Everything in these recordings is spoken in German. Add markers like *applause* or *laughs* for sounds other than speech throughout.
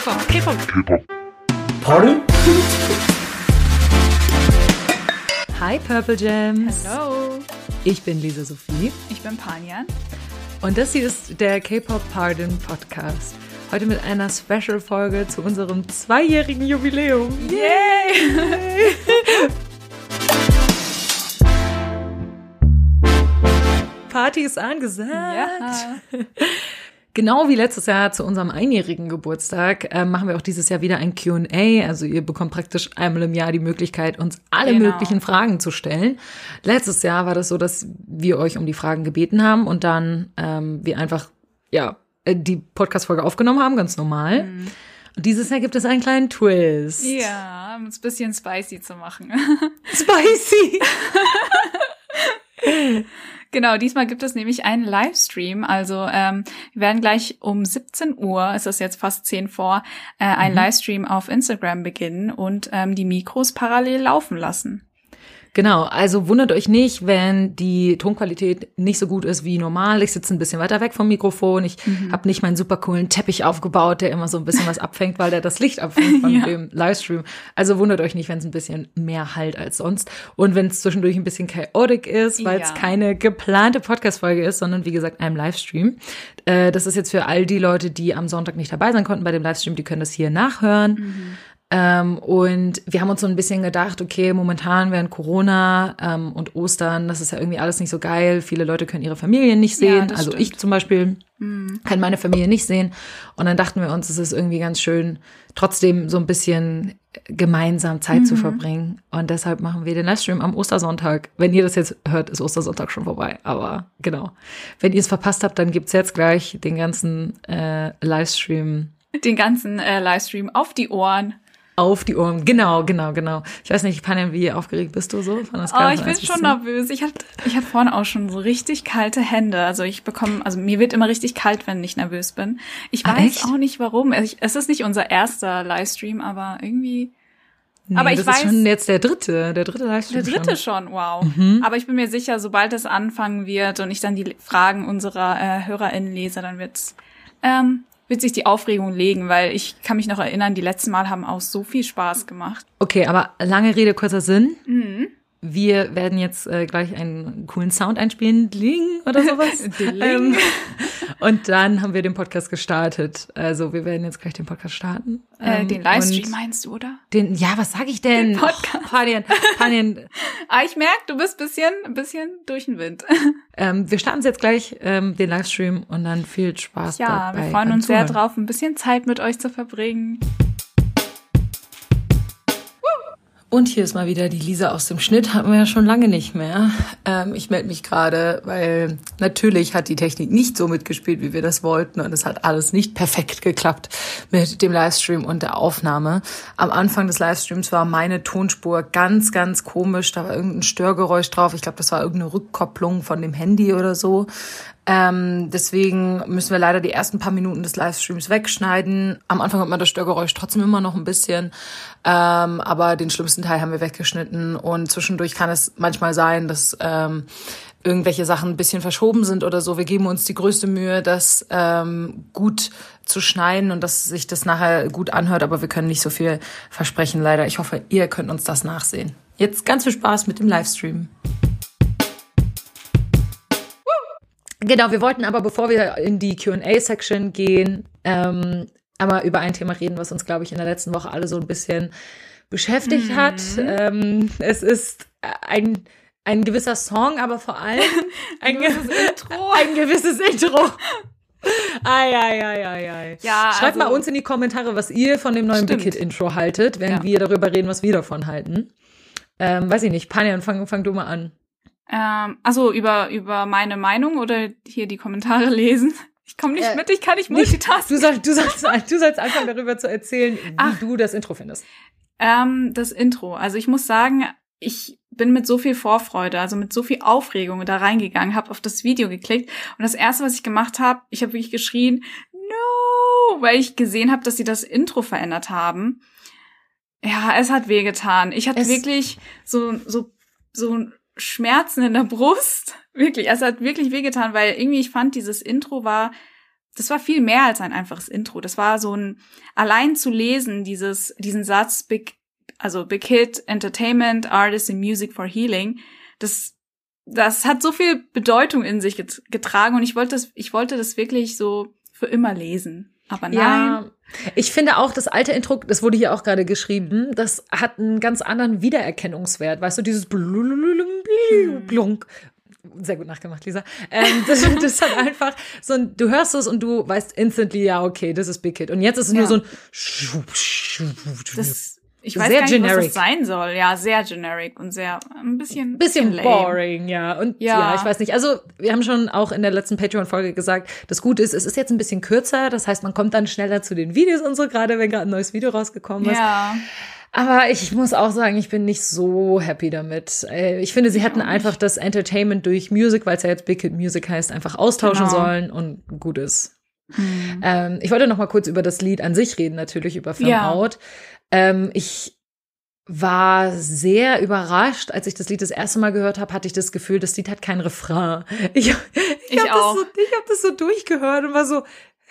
K-Pop, K-Pop. K-Pop. Party? Hi Purple Gems. Hallo. Ich bin Lisa Sophie. Ich bin Panjan. Und das hier ist der K-Pop Pardon Podcast. Heute mit einer Special-Folge zu unserem zweijährigen Jubiläum. Yay! Party ist angesagt. Ja. Genau wie letztes Jahr zu unserem einjährigen Geburtstag äh, machen wir auch dieses Jahr wieder ein Q&A. Also ihr bekommt praktisch einmal im Jahr die Möglichkeit, uns alle Genau. möglichen Fragen zu stellen. Letztes Jahr war das so, dass wir euch um die Fragen gebeten haben und dann ähm, wir einfach ja äh, die Podcast-Folge aufgenommen haben, ganz normal. Und dieses Jahr gibt es einen kleinen Twist. Ja, um es ein bisschen spicy zu machen. *laughs* Spicy. *laughs* genau, diesmal gibt es nämlich einen Livestream. Also ähm, wir werden gleich um 17 Uhr, es ist jetzt fast 10 vor, äh, einen Livestream auf Instagram beginnen und ähm, die Mikros parallel laufen lassen. Genau, also wundert euch nicht, wenn die Tonqualität nicht so gut ist wie normal. Ich sitze ein bisschen weiter weg vom Mikrofon. Ich Mhm. habe nicht meinen super coolen Teppich aufgebaut, der immer so ein bisschen was abfängt, weil der das Licht abfängt von *laughs* Ja. dem Livestream. Also wundert euch nicht, wenn es ein bisschen mehr halt als sonst. Und wenn es zwischendurch ein bisschen chaotic ist, weil es Ja. keine geplante Podcast-Folge ist, sondern wie gesagt einem Livestream. Äh, das ist jetzt für all die Leute, die am Sonntag nicht dabei sein konnten bei dem Livestream, die können das hier nachhören. Mhm. Ähm, und wir haben uns so ein bisschen gedacht, okay, momentan während Corona ähm, und Ostern, das ist ja irgendwie alles nicht so geil. Viele Leute können ihre Familien nicht Ja, sehen. das also stimmt. ich zum Beispiel kann meine Familie nicht sehen. Und dann dachten wir uns, es ist irgendwie ganz schön, trotzdem so ein bisschen gemeinsam Zeit zu verbringen. Und deshalb machen wir den Livestream am Ostersonntag. Wenn ihr das jetzt hört, ist Ostersonntag schon vorbei. Aber genau. Wenn ihr es verpasst habt, dann gibt's jetzt gleich den ganzen äh, Livestream Den ganzen äh, Livestream auf die Ohren. Auf die Ohren. Genau, genau, genau. Ich weiß nicht, Panjan, wie aufgeregt bist du so? Von der Oh, ich bin 1 bis schon 10? nervös. Ich hatte ich hatte vorhin auch schon so richtig kalte Hände. Also ich bekomme, also mir wird immer richtig kalt, wenn ich nervös bin. Ich Ah, weiß echt? auch nicht warum. Also ich, es ist nicht unser erster Livestream, aber irgendwie Nee, aber ich das weiß- ist schon jetzt der dritte, der dritte Livestream. der dritte Schon. schon, wow. Mhm. Aber ich bin mir sicher, sobald es anfangen wird und ich dann die Fragen unserer äh, HörerInnen lese, dann wird's, ähm, wird sich die Aufregung legen, weil ich kann mich noch erinnern, die letzten Mal haben auch so viel Spaß gemacht. Okay, aber lange Rede, kurzer Sinn. Mhm. Wir werden jetzt äh, gleich einen coolen Sound einspielen, Dling oder sowas. *laughs* Dling. Ähm, und dann haben wir den Podcast gestartet. Also wir werden jetzt gleich den Podcast starten. Äh, Ähm, den Livestream und meinst du, oder? Den, ja, was sag ich denn? Den Podcast. Oh, Panjan, Panjan, Ah, ich merk, du bist bisschen, ein bisschen durch den Wind. *laughs* ähm, wir starten jetzt gleich ähm, den Livestream und dann viel Spaß Ja, dabei. wir freuen uns sehr drauf, ein bisschen Zeit mit euch zu verbringen. Und hier ist mal wieder die Lisa aus dem Schnitt, hatten wir ja schon lange nicht mehr. Ähm, ich melde mich gerade, weil natürlich hat die Technik nicht so mitgespielt, wie wir das wollten und es hat alles nicht perfekt geklappt mit dem Livestream und der Aufnahme. Am Anfang des Livestreams war meine Tonspur ganz, ganz komisch, da war irgendein Störgeräusch drauf. Ich glaube, das war irgendeine Rückkopplung von dem Handy oder so. Ähm, deswegen müssen wir leider die ersten paar Minuten des Livestreams wegschneiden. Am Anfang hat man das Störgeräusch trotzdem immer noch ein bisschen, ähm, aber den schlimmsten Teil haben wir weggeschnitten und zwischendurch kann es manchmal sein, dass ähm, irgendwelche Sachen ein bisschen verschoben sind oder so. Wir geben uns die größte Mühe, das ähm, gut zu schneiden und dass sich das nachher gut anhört, aber wir können nicht so viel versprechen, leider. Ich hoffe, ihr könnt uns das nachsehen. Jetzt ganz viel Spaß mit dem Livestream. Genau, wir wollten aber, bevor wir in die QA-Section gehen, ähm, einmal über ein Thema reden, was uns, glaube ich, in der letzten Woche alle so ein bisschen beschäftigt hat. Ähm, es ist ein, ein gewisser Song, aber vor allem *laughs* ein gewisses Intro. *laughs* Ein gewisses Intro. Ei, ei, ei, ei, ei. Ja, Schreibt mal also- uns in die Kommentare, was ihr von dem neuen Big. Hit Intro haltet, wenn Ja. wir darüber reden, was wir davon halten. Ähm, weiß ich nicht. Panjan, fang, fang du mal an. Ähm, also über, über meine Meinung oder hier die Kommentare *laughs* lesen? Ich komme nicht Äh, mit, ich kann nicht Nicht- multitasken. Du sollst, du sollst, du sollst anfangen, darüber zu erzählen, wie Ach. du das Intro findest. Ähm, das Intro. Also ich muss sagen, ich bin mit so viel Vorfreude, also mit so viel Aufregung da reingegangen, habe auf das Video geklickt und das erste, was ich gemacht habe, ich habe wirklich geschrien, no, weil ich gesehen habe, dass sie das Intro verändert haben. Ja, es hat wehgetan. Ich hatte Es- wirklich so so so Schmerzen in der Brust. *laughs* Wirklich, es hat wirklich wehgetan, weil irgendwie ich fand, dieses Intro war das war viel mehr als ein einfaches Intro. Das war so ein, allein zu lesen, dieses, diesen Satz, Big, also Big Hit, Entertainment, Artists and Music for Healing, das, das hat so viel Bedeutung in sich getragen und ich wollte das, ich wollte das wirklich so für immer lesen. Aber nein. Ja, ich finde auch das alte Intro, das wurde hier auch gerade geschrieben, das hat einen ganz anderen Wiedererkennungswert. Weißt du, dieses Blunk, sehr gut nachgemacht, Lisa. Ähm, *laughs* das, das ist halt einfach so ein, du hörst es und du weißt instantly, ja, okay, das ist Big Hit. Und jetzt ist es ja. nur so ein das, ich weiß sehr gar nicht, generic. was das sein soll. Ja, sehr generic und sehr ein bisschen bisschen, bisschen boring, ja. Und ja. ja. ich weiß nicht. Also wir haben schon auch in der letzten Patreon-Folge gesagt, das Gute ist, es ist jetzt ein bisschen kürzer. Das heißt, man kommt dann schneller zu den Videos und so, gerade wenn gerade ein neues Video rausgekommen ist. Ja. Aber ich muss auch sagen, ich bin nicht so happy damit. Äh, ich finde, sie hätten einfach das Entertainment durch Music, weil es ja jetzt Big Hit Music heißt, einfach austauschen genau. sollen und gut ist. Hm. Ähm, ich wollte noch mal kurz über das Lied an sich reden, natürlich über Film ja. Out. Ähm, ich war sehr überrascht, als ich das Lied das erste Mal gehört habe, hatte ich das Gefühl, das Lied hat kein Refrain. Ich, *laughs* ich, ich habe das, so, ich hab das so durchgehört und war so,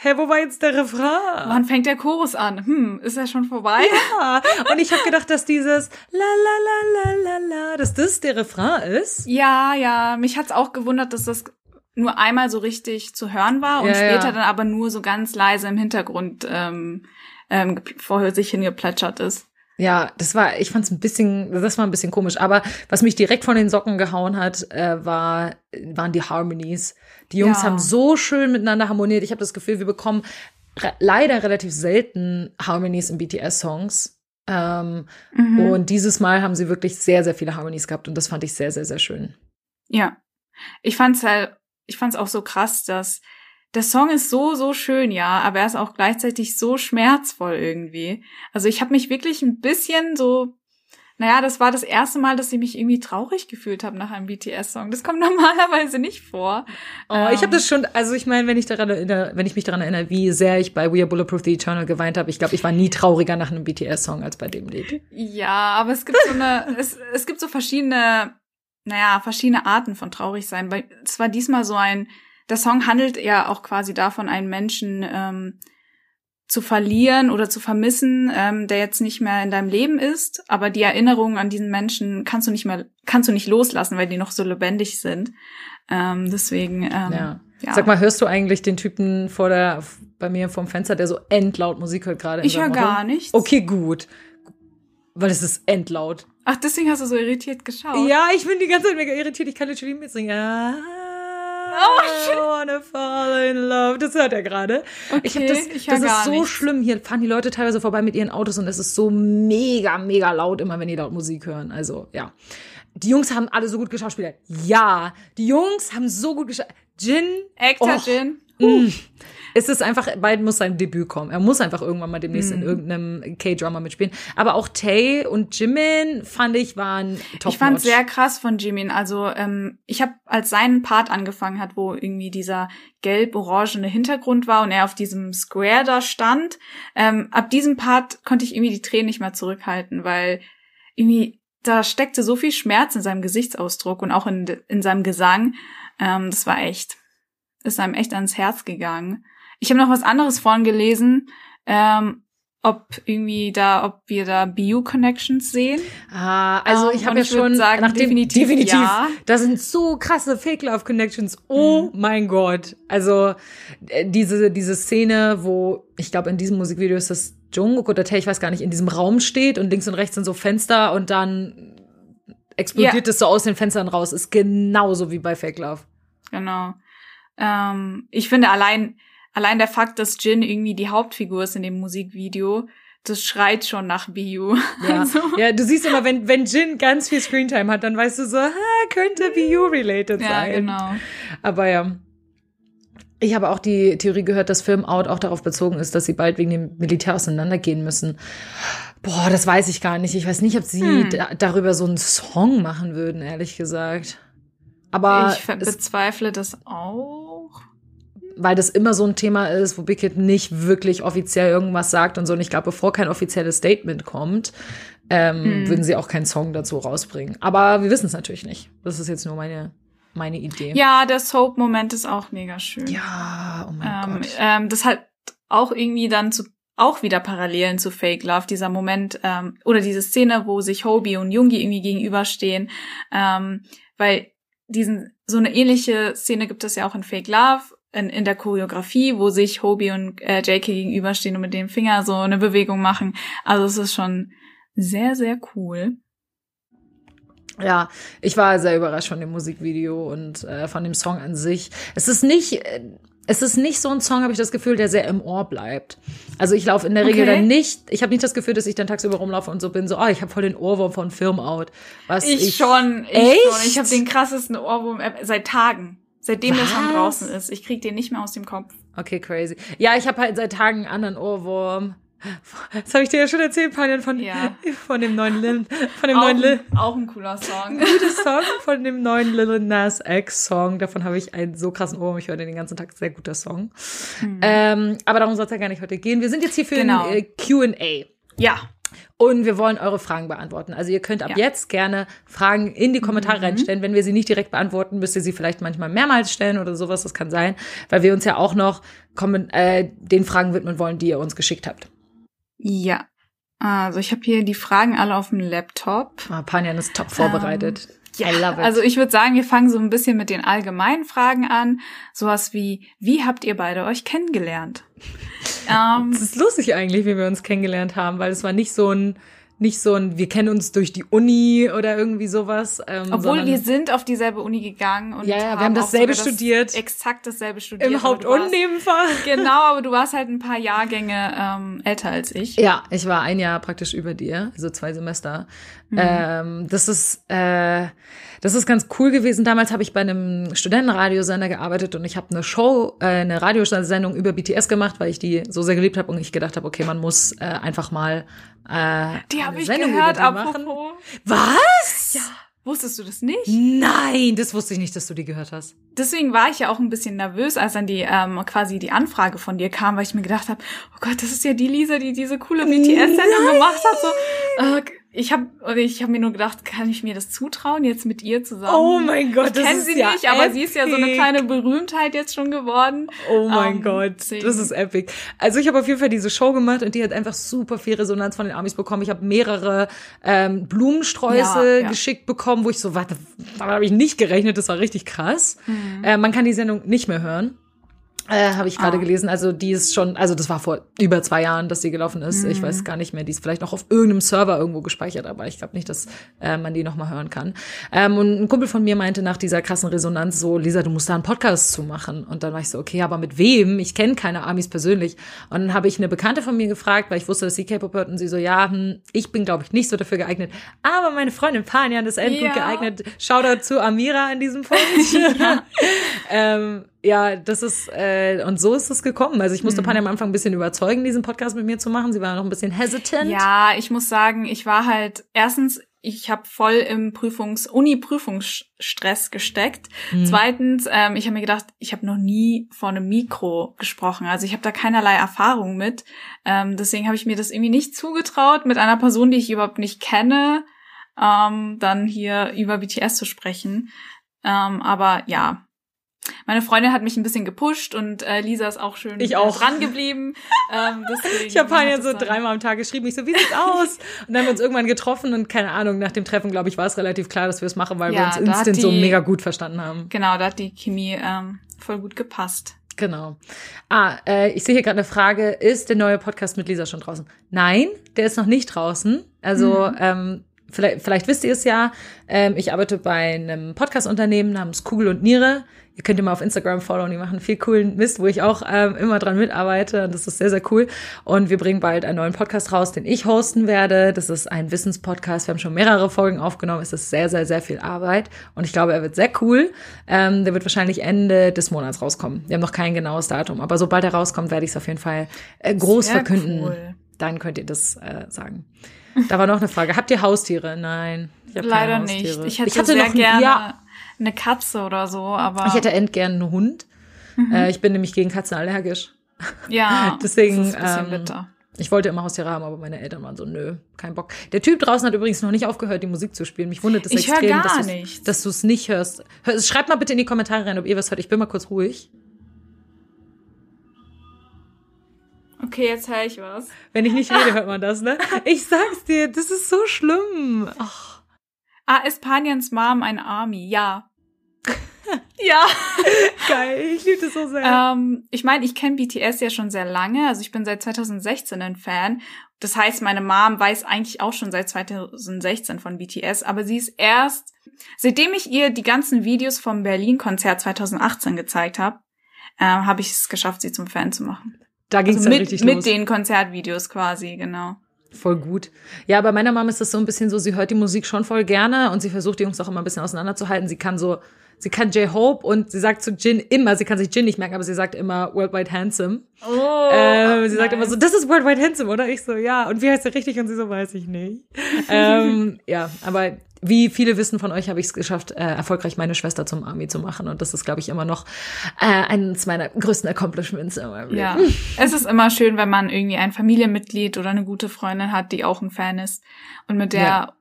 hä, wo war jetzt der Refrain? Wann fängt der Chorus an? Hm, ist er schon vorbei? Ja, und ich habe gedacht, dass dieses la la la la la la, dass das der Refrain ist. Ja, ja, mich hat's auch gewundert, dass das nur einmal so richtig zu hören war und ja, später ja. dann aber nur so ganz leise im Hintergrund ähm, ähm, vor sich hingeplätschert ist. Ja, das war, ich fand es ein bisschen, das war ein bisschen komisch. Aber was mich direkt von den Socken gehauen hat, äh, war, waren die Harmonies. Die Jungs ja. haben so schön miteinander harmoniert. Ich habe das Gefühl, wir bekommen re leider relativ selten Harmonies in BTS-Songs. Ähm, mhm. Und dieses Mal haben sie wirklich sehr, sehr viele Harmonies gehabt und das fand ich sehr, sehr, sehr schön. Ja, ich fand's halt, ich fand's auch so krass, dass der Song ist so, so schön, ja, aber er ist auch gleichzeitig so schmerzvoll irgendwie. Also ich habe mich wirklich ein bisschen so, naja, das war das erste Mal, dass ich mich irgendwie traurig gefühlt habe nach einem BTS-Song. Das kommt *laughs* normalerweise nicht vor. Oh, ähm, ich habe das schon, also ich meine, wenn ich daran erinnere, wenn ich mich daran erinnere, wie sehr ich bei We Are Bulletproof The Eternal geweint habe, ich glaube, ich war nie trauriger nach einem BTS-Song als bei dem Lied. Ja, aber es gibt so eine, *laughs* es, es gibt so verschiedene, naja, verschiedene Arten von traurig sein. Es war diesmal so ein der Song handelt ja auch quasi davon, einen Menschen ähm, zu verlieren oder zu vermissen, ähm, der jetzt nicht mehr in deinem Leben ist, aber die Erinnerungen an diesen Menschen kannst du nicht mehr, kannst du nicht loslassen, weil die noch so lebendig sind. Ähm, deswegen. Ähm, ja. ja. Sag mal, hörst du eigentlich den Typen vor der, bei mir vorm Fenster, der so endlaut Musik hört gerade? Ich höre gar nichts. Okay, gut. Weil es ist endlaut. Ach, deswegen hast du so irritiert geschaut. Ja, ich bin die ganze Zeit mega irritiert. Ich kann literally mitsingen. Ja. Oh, I wanna fall in love. Das hört er gerade. Okay, ich hab das, ich das ist so nichts. schlimm. Hier fahren die Leute teilweise vorbei mit ihren Autos und es ist so mega, mega laut, immer wenn die laut Musik hören. Also, ja. Die Jungs haben alle so gut geschauspielert. Ja, die Jungs haben so gut geschauspielert. Jin. Actor oh, Jin. Mm es ist einfach, bald muss sein Debüt kommen. Er muss einfach irgendwann mal demnächst mhm. in irgendeinem K-Drama mitspielen. Aber auch Tay und Jimin fand ich waren top. Ich fand sehr krass von Jimin. Also ähm, ich habe als seinen Part angefangen hat, wo irgendwie dieser gelb-orangene Hintergrund war und er auf diesem Square da stand. Ähm, ab diesem Part konnte ich irgendwie die Tränen nicht mehr zurückhalten, weil irgendwie da steckte so viel Schmerz in seinem Gesichtsausdruck und auch in, in seinem Gesang. Ähm, das war echt, ist einem echt ans Herz gegangen. Ich habe noch was anderes vorhin gelesen, ähm, ob irgendwie da, ob wir da BU-Connections sehen. Ah, also ich habe ja schon sagen, nach definitiv, definitiv ja. da sind so krasse Fake Love Connections. Oh mhm. mein Gott. Also äh, diese diese Szene, wo ich glaube in diesem Musikvideo ist das Jungkook oder Tae, ich weiß gar nicht, in diesem Raum steht und links und rechts sind so Fenster und dann explodiert es so aus den Fenstern raus, ist genauso wie bei Fake Love. Genau. Ähm, ich finde allein allein der Fakt, dass Jin irgendwie die Hauptfigur ist in dem Musikvideo, das schreit schon nach BU. *laughs* Ja, also. ja du siehst immer, wenn, wenn Jin ganz viel Screentime hat, dann weißt du so, ha, könnte BU-related sein. Ja, genau. Aber ja. Ich habe auch die Theorie gehört, dass Film Out auch darauf bezogen ist, dass sie bald wegen dem Militär auseinandergehen müssen. Boah, das weiß ich gar nicht. Ich weiß nicht, ob sie hm. da, darüber so einen Song machen würden, ehrlich gesagt. Aber ich bezweifle das auch weil das immer so ein Thema ist, wo Hit nicht wirklich offiziell irgendwas sagt und so. Und ich glaube, bevor kein offizielles Statement kommt, ähm, hm. würden sie auch keinen Song dazu rausbringen. Aber wir wissen es natürlich nicht. Das ist jetzt nur meine meine Idee. Ja, der Soap-Moment ist auch mega schön. Ja, oh mein ähm, Gott. ähm, das hat auch irgendwie dann zu auch wieder Parallelen zu Fake Love, dieser Moment ähm, oder diese Szene, wo sich Hobie und Jungi irgendwie gegenüberstehen, ähm, weil diesen so eine ähnliche Szene gibt es ja auch in Fake Love in, in der Choreografie, wo sich Hobie und äh, JK gegenüberstehen und mit dem Finger so eine Bewegung machen. Also es ist schon sehr sehr cool. Ja, ich war sehr überrascht von dem Musikvideo und äh, von dem Song an sich. Es ist nicht, äh, es ist nicht so ein Song, habe ich das Gefühl, der sehr im Ohr bleibt. Also ich laufe in der Regel Okay. dann nicht, ich habe nicht das Gefühl, dass ich dann tagsüber rumlaufe und so bin, so, ah, ich habe voll den Ohrwurm von Film Out. Was Ich, ich, schon, ich Echt? schon. Ich habe den krassesten Ohrwurm äh, seit Tagen. Seitdem der Song Was? draußen ist. Ich krieg den nicht mehr aus dem Kopf. Okay, crazy. Ja, ich habe halt seit Tagen einen anderen Ohrwurm. Das habe ich dir ja schon erzählt, Panjan, von, Ja. *laughs* von dem neuen Lil, von dem Auch, neuen Lil. auch ein cooler Song. gutes *laughs* Song von dem neuen Lil Nas X Song. Davon habe ich einen so krassen Ohrwurm. Ich höre den den ganzen Tag. Sehr guter Song. Ähm, aber darum soll es ja gar nicht heute gehen. Wir sind jetzt hier für Genau. ein äh, Q&A. Ja, Und wir wollen eure Fragen beantworten. Also ihr könnt ab Ja. jetzt gerne Fragen in die Kommentare reinstellen. Wenn wir sie nicht direkt beantworten, müsst ihr sie vielleicht manchmal mehrmals stellen oder sowas. Das kann sein, weil wir uns ja auch noch kommen, äh, den Fragen widmen wollen, die ihr uns geschickt habt. Ja. Also ich habe hier die Fragen alle auf dem Laptop. Ah, Panjan ist top vorbereitet. I it. Also ich würde sagen, wir fangen so ein bisschen mit den allgemeinen Fragen an. Sowas wie, wie habt ihr beide euch kennengelernt? *laughs* ähm, Es ist lustig eigentlich, wie wir uns kennengelernt haben, weil es war nicht so ein, nicht so ein, wir kennen uns durch die Uni oder irgendwie sowas. Ähm, obwohl wir sind auf dieselbe Uni gegangen und Ja, ja, wir haben dasselbe studiert. exakt dasselbe studiert. im Haupt- und Nebenfach. Genau, aber du warst halt ein paar Jahrgänge ähm, älter als ich. Ja, ich war ein Jahr praktisch über dir, also zwei Semester. Ähm, das ist äh, das ist ganz cool gewesen. Damals habe ich bei einem Studentenradiosender gearbeitet und ich habe eine Show, äh, eine Radiosendung über BTS gemacht, weil ich die so sehr geliebt habe und ich gedacht habe, okay, man muss äh, einfach mal äh, Die eine habe ich Sendung gehört, die machen. Was? Ja. Wusstest du das nicht? Nein, das wusste ich nicht, dass du die gehört hast. Deswegen war ich ja auch ein bisschen nervös, als dann die ähm, quasi die Anfrage von dir kam, weil ich mir gedacht habe, oh Gott, das ist ja die Lisa, die diese coole BTS-Sendung gemacht hat. So, äh, ich habe ich hab mir nur gedacht, kann ich mir das zutrauen, jetzt mit ihr zusammen? Oh mein Gott, ich das kenne ist sie ja nicht, aber sie ist ja so eine epic. kleine Berühmtheit jetzt schon geworden. Oh mein Ähm, Gott, deswegen- das ist epic. Also ich habe auf jeden Fall diese Show gemacht und die hat einfach super viel Resonanz von den Amis bekommen. Ich habe mehrere ähm, Blumensträuße Ja, ja. geschickt bekommen, wo ich so, warte, damit habe ich nicht gerechnet, das war richtig krass. Mhm. Äh, man kann die Sendung nicht mehr hören. Äh, habe ich gerade Ah. gelesen. Also die ist schon, also das war vor über zwei Jahren, dass die gelaufen ist. Ich Mhm. weiß gar nicht mehr. Die ist vielleicht noch auf irgendeinem Server irgendwo gespeichert, aber ich glaube nicht, dass äh, man die noch mal hören kann. Ähm, und ein Kumpel von mir meinte nach dieser krassen Resonanz so, Lisa, du musst da einen Podcast zu machen. Und dann war ich so, okay, aber mit wem? Ich kenne keine Amis persönlich. Und dann habe ich eine Bekannte von mir gefragt, weil ich wusste, dass sie K-Pop hört. Und sie so, ja, hm, ich bin, glaube ich, nicht so dafür geeignet. Aber meine Freundin Panjan ist endgut Ja. geeignet. Shoutout zu Amira an diesem Punkt. *laughs* *laughs* ähm, ja, das ist, äh, und so ist es gekommen. Also ich Mhm. musste Panja am Anfang ein bisschen überzeugen, diesen Podcast mit mir zu machen. Sie war noch ein bisschen hesitant. Ja, ich muss sagen, ich war halt erstens, ich habe voll im Prüfungs Uni-Prüfungsstress gesteckt. Mhm. Zweitens, ähm, ich habe mir gedacht, ich habe noch nie vor einem Mikro gesprochen. Also ich habe da keinerlei Erfahrung mit. Ähm, deswegen habe ich mir das irgendwie nicht zugetraut, mit einer Person, die ich überhaupt nicht kenne, ähm, dann hier über BTS zu sprechen. Ähm, aber ja. Meine Freundin hat mich ein bisschen gepusht und äh, Lisa ist auch schön Ich auch. dran geblieben. *laughs* ähm, Ich habe Panja so dreimal am Tag geschrieben. Ich so, wie sieht's aus? *laughs* Und dann haben wir uns irgendwann getroffen und keine Ahnung, nach dem Treffen, glaube ich, war es relativ klar, dass wir es machen, weil wir Ja, uns da hat instant so die- mega gut verstanden haben. Genau, da hat die Chemie ähm, voll gut gepasst. Genau. Ah, äh, ich sehe hier gerade eine Frage. Ist der neue Podcast mit Lisa schon draußen? Nein, der ist noch nicht draußen. Also, ähm, vielleicht, vielleicht wisst ihr es ja. Ähm, ich arbeite bei einem Podcast-Unternehmen namens Kugel und Niere. Ihr könnt ihr mal auf Instagram followen, die machen viel coolen Mist, wo ich auch ähm, immer dran mitarbeite. Und das ist sehr, sehr cool. Und wir bringen bald einen neuen Podcast raus, den ich hosten werde. Das ist ein Wissenspodcast. Wir haben schon mehrere Folgen aufgenommen. Es ist sehr, sehr, sehr viel Arbeit. Und ich glaube, er wird sehr cool. Ähm, der wird wahrscheinlich Ende des Monats rauskommen. Wir haben noch kein genaues Datum. Aber sobald er rauskommt, werde ich es auf jeden Fall äh, groß Sehr verkünden. cool. Dann könnt ihr das äh, sagen. Da war noch eine Frage. Habt ihr Haustiere? Nein. Ich Leider nicht. Ich hätte hatte sehr noch gerne Ja, eine Katze oder so, aber ich hätte endgern einen Hund. Äh, ich bin nämlich gegen Katzen allergisch. ja, *laughs* deswegen, das ist ein bisschen ähm, bitter. Ich wollte immer Haustiere haben, aber meine Eltern waren so, nö, kein Bock. Der Typ draußen hat übrigens noch nicht aufgehört, die Musik zu spielen. Mich wundert es Ich extrem, dass du es nicht hörst. Hör, schreibt mal bitte in die Kommentare rein, ob ihr was hört. Ich bin mal kurz ruhig. Okay, jetzt höre ich was. Wenn ich nicht rede, hört man das, ne? *laughs* Ich sag's dir, das ist so schlimm. Ach, Ah, Espaniens Mom ein Army, ja. *laughs* ja. *laughs* geil, ich liebe das so sehr. Ähm, ich meine, ich kenne BTS ja schon sehr lange. Also ich bin seit 2016 ein Fan. Das heißt, meine Mom weiß eigentlich auch schon seit 2016 von BTS, aber sie ist erst, seitdem ich ihr die ganzen Videos vom Berlin-Konzert 2018 gezeigt habe, ähm, habe ich es geschafft, sie zum Fan zu machen. Da ging's Also dann mit, richtig mit los. den Konzertvideos quasi, genau. Voll gut. Ja, bei meiner Mom ist das so ein bisschen so, sie hört die Musik schon voll gerne und sie versucht die Jungs auch immer ein bisschen auseinanderzuhalten. Sie kann so, sie kann J-Hope und sie sagt zu Jin immer, sie kann sich Jin nicht merken, aber sie sagt immer Worldwide Handsome. Oh, ähm, sie sagt immer so, das ist Worldwide Handsome, oder? Ich so, ja. Und wie heißt der richtig? Und sie so, weiß ich nicht. *laughs* ähm, ja, aber wie viele wissen von euch, habe ich es geschafft, äh, erfolgreich meine Schwester zum Army zu machen. Und das ist, glaube ich, immer noch äh, eines meiner größten Accomplishments in meinem Ja, Leben. *laughs* es ist immer schön, wenn man irgendwie ein Familienmitglied oder eine gute Freundin hat, die auch ein Fan ist und mit der Ja.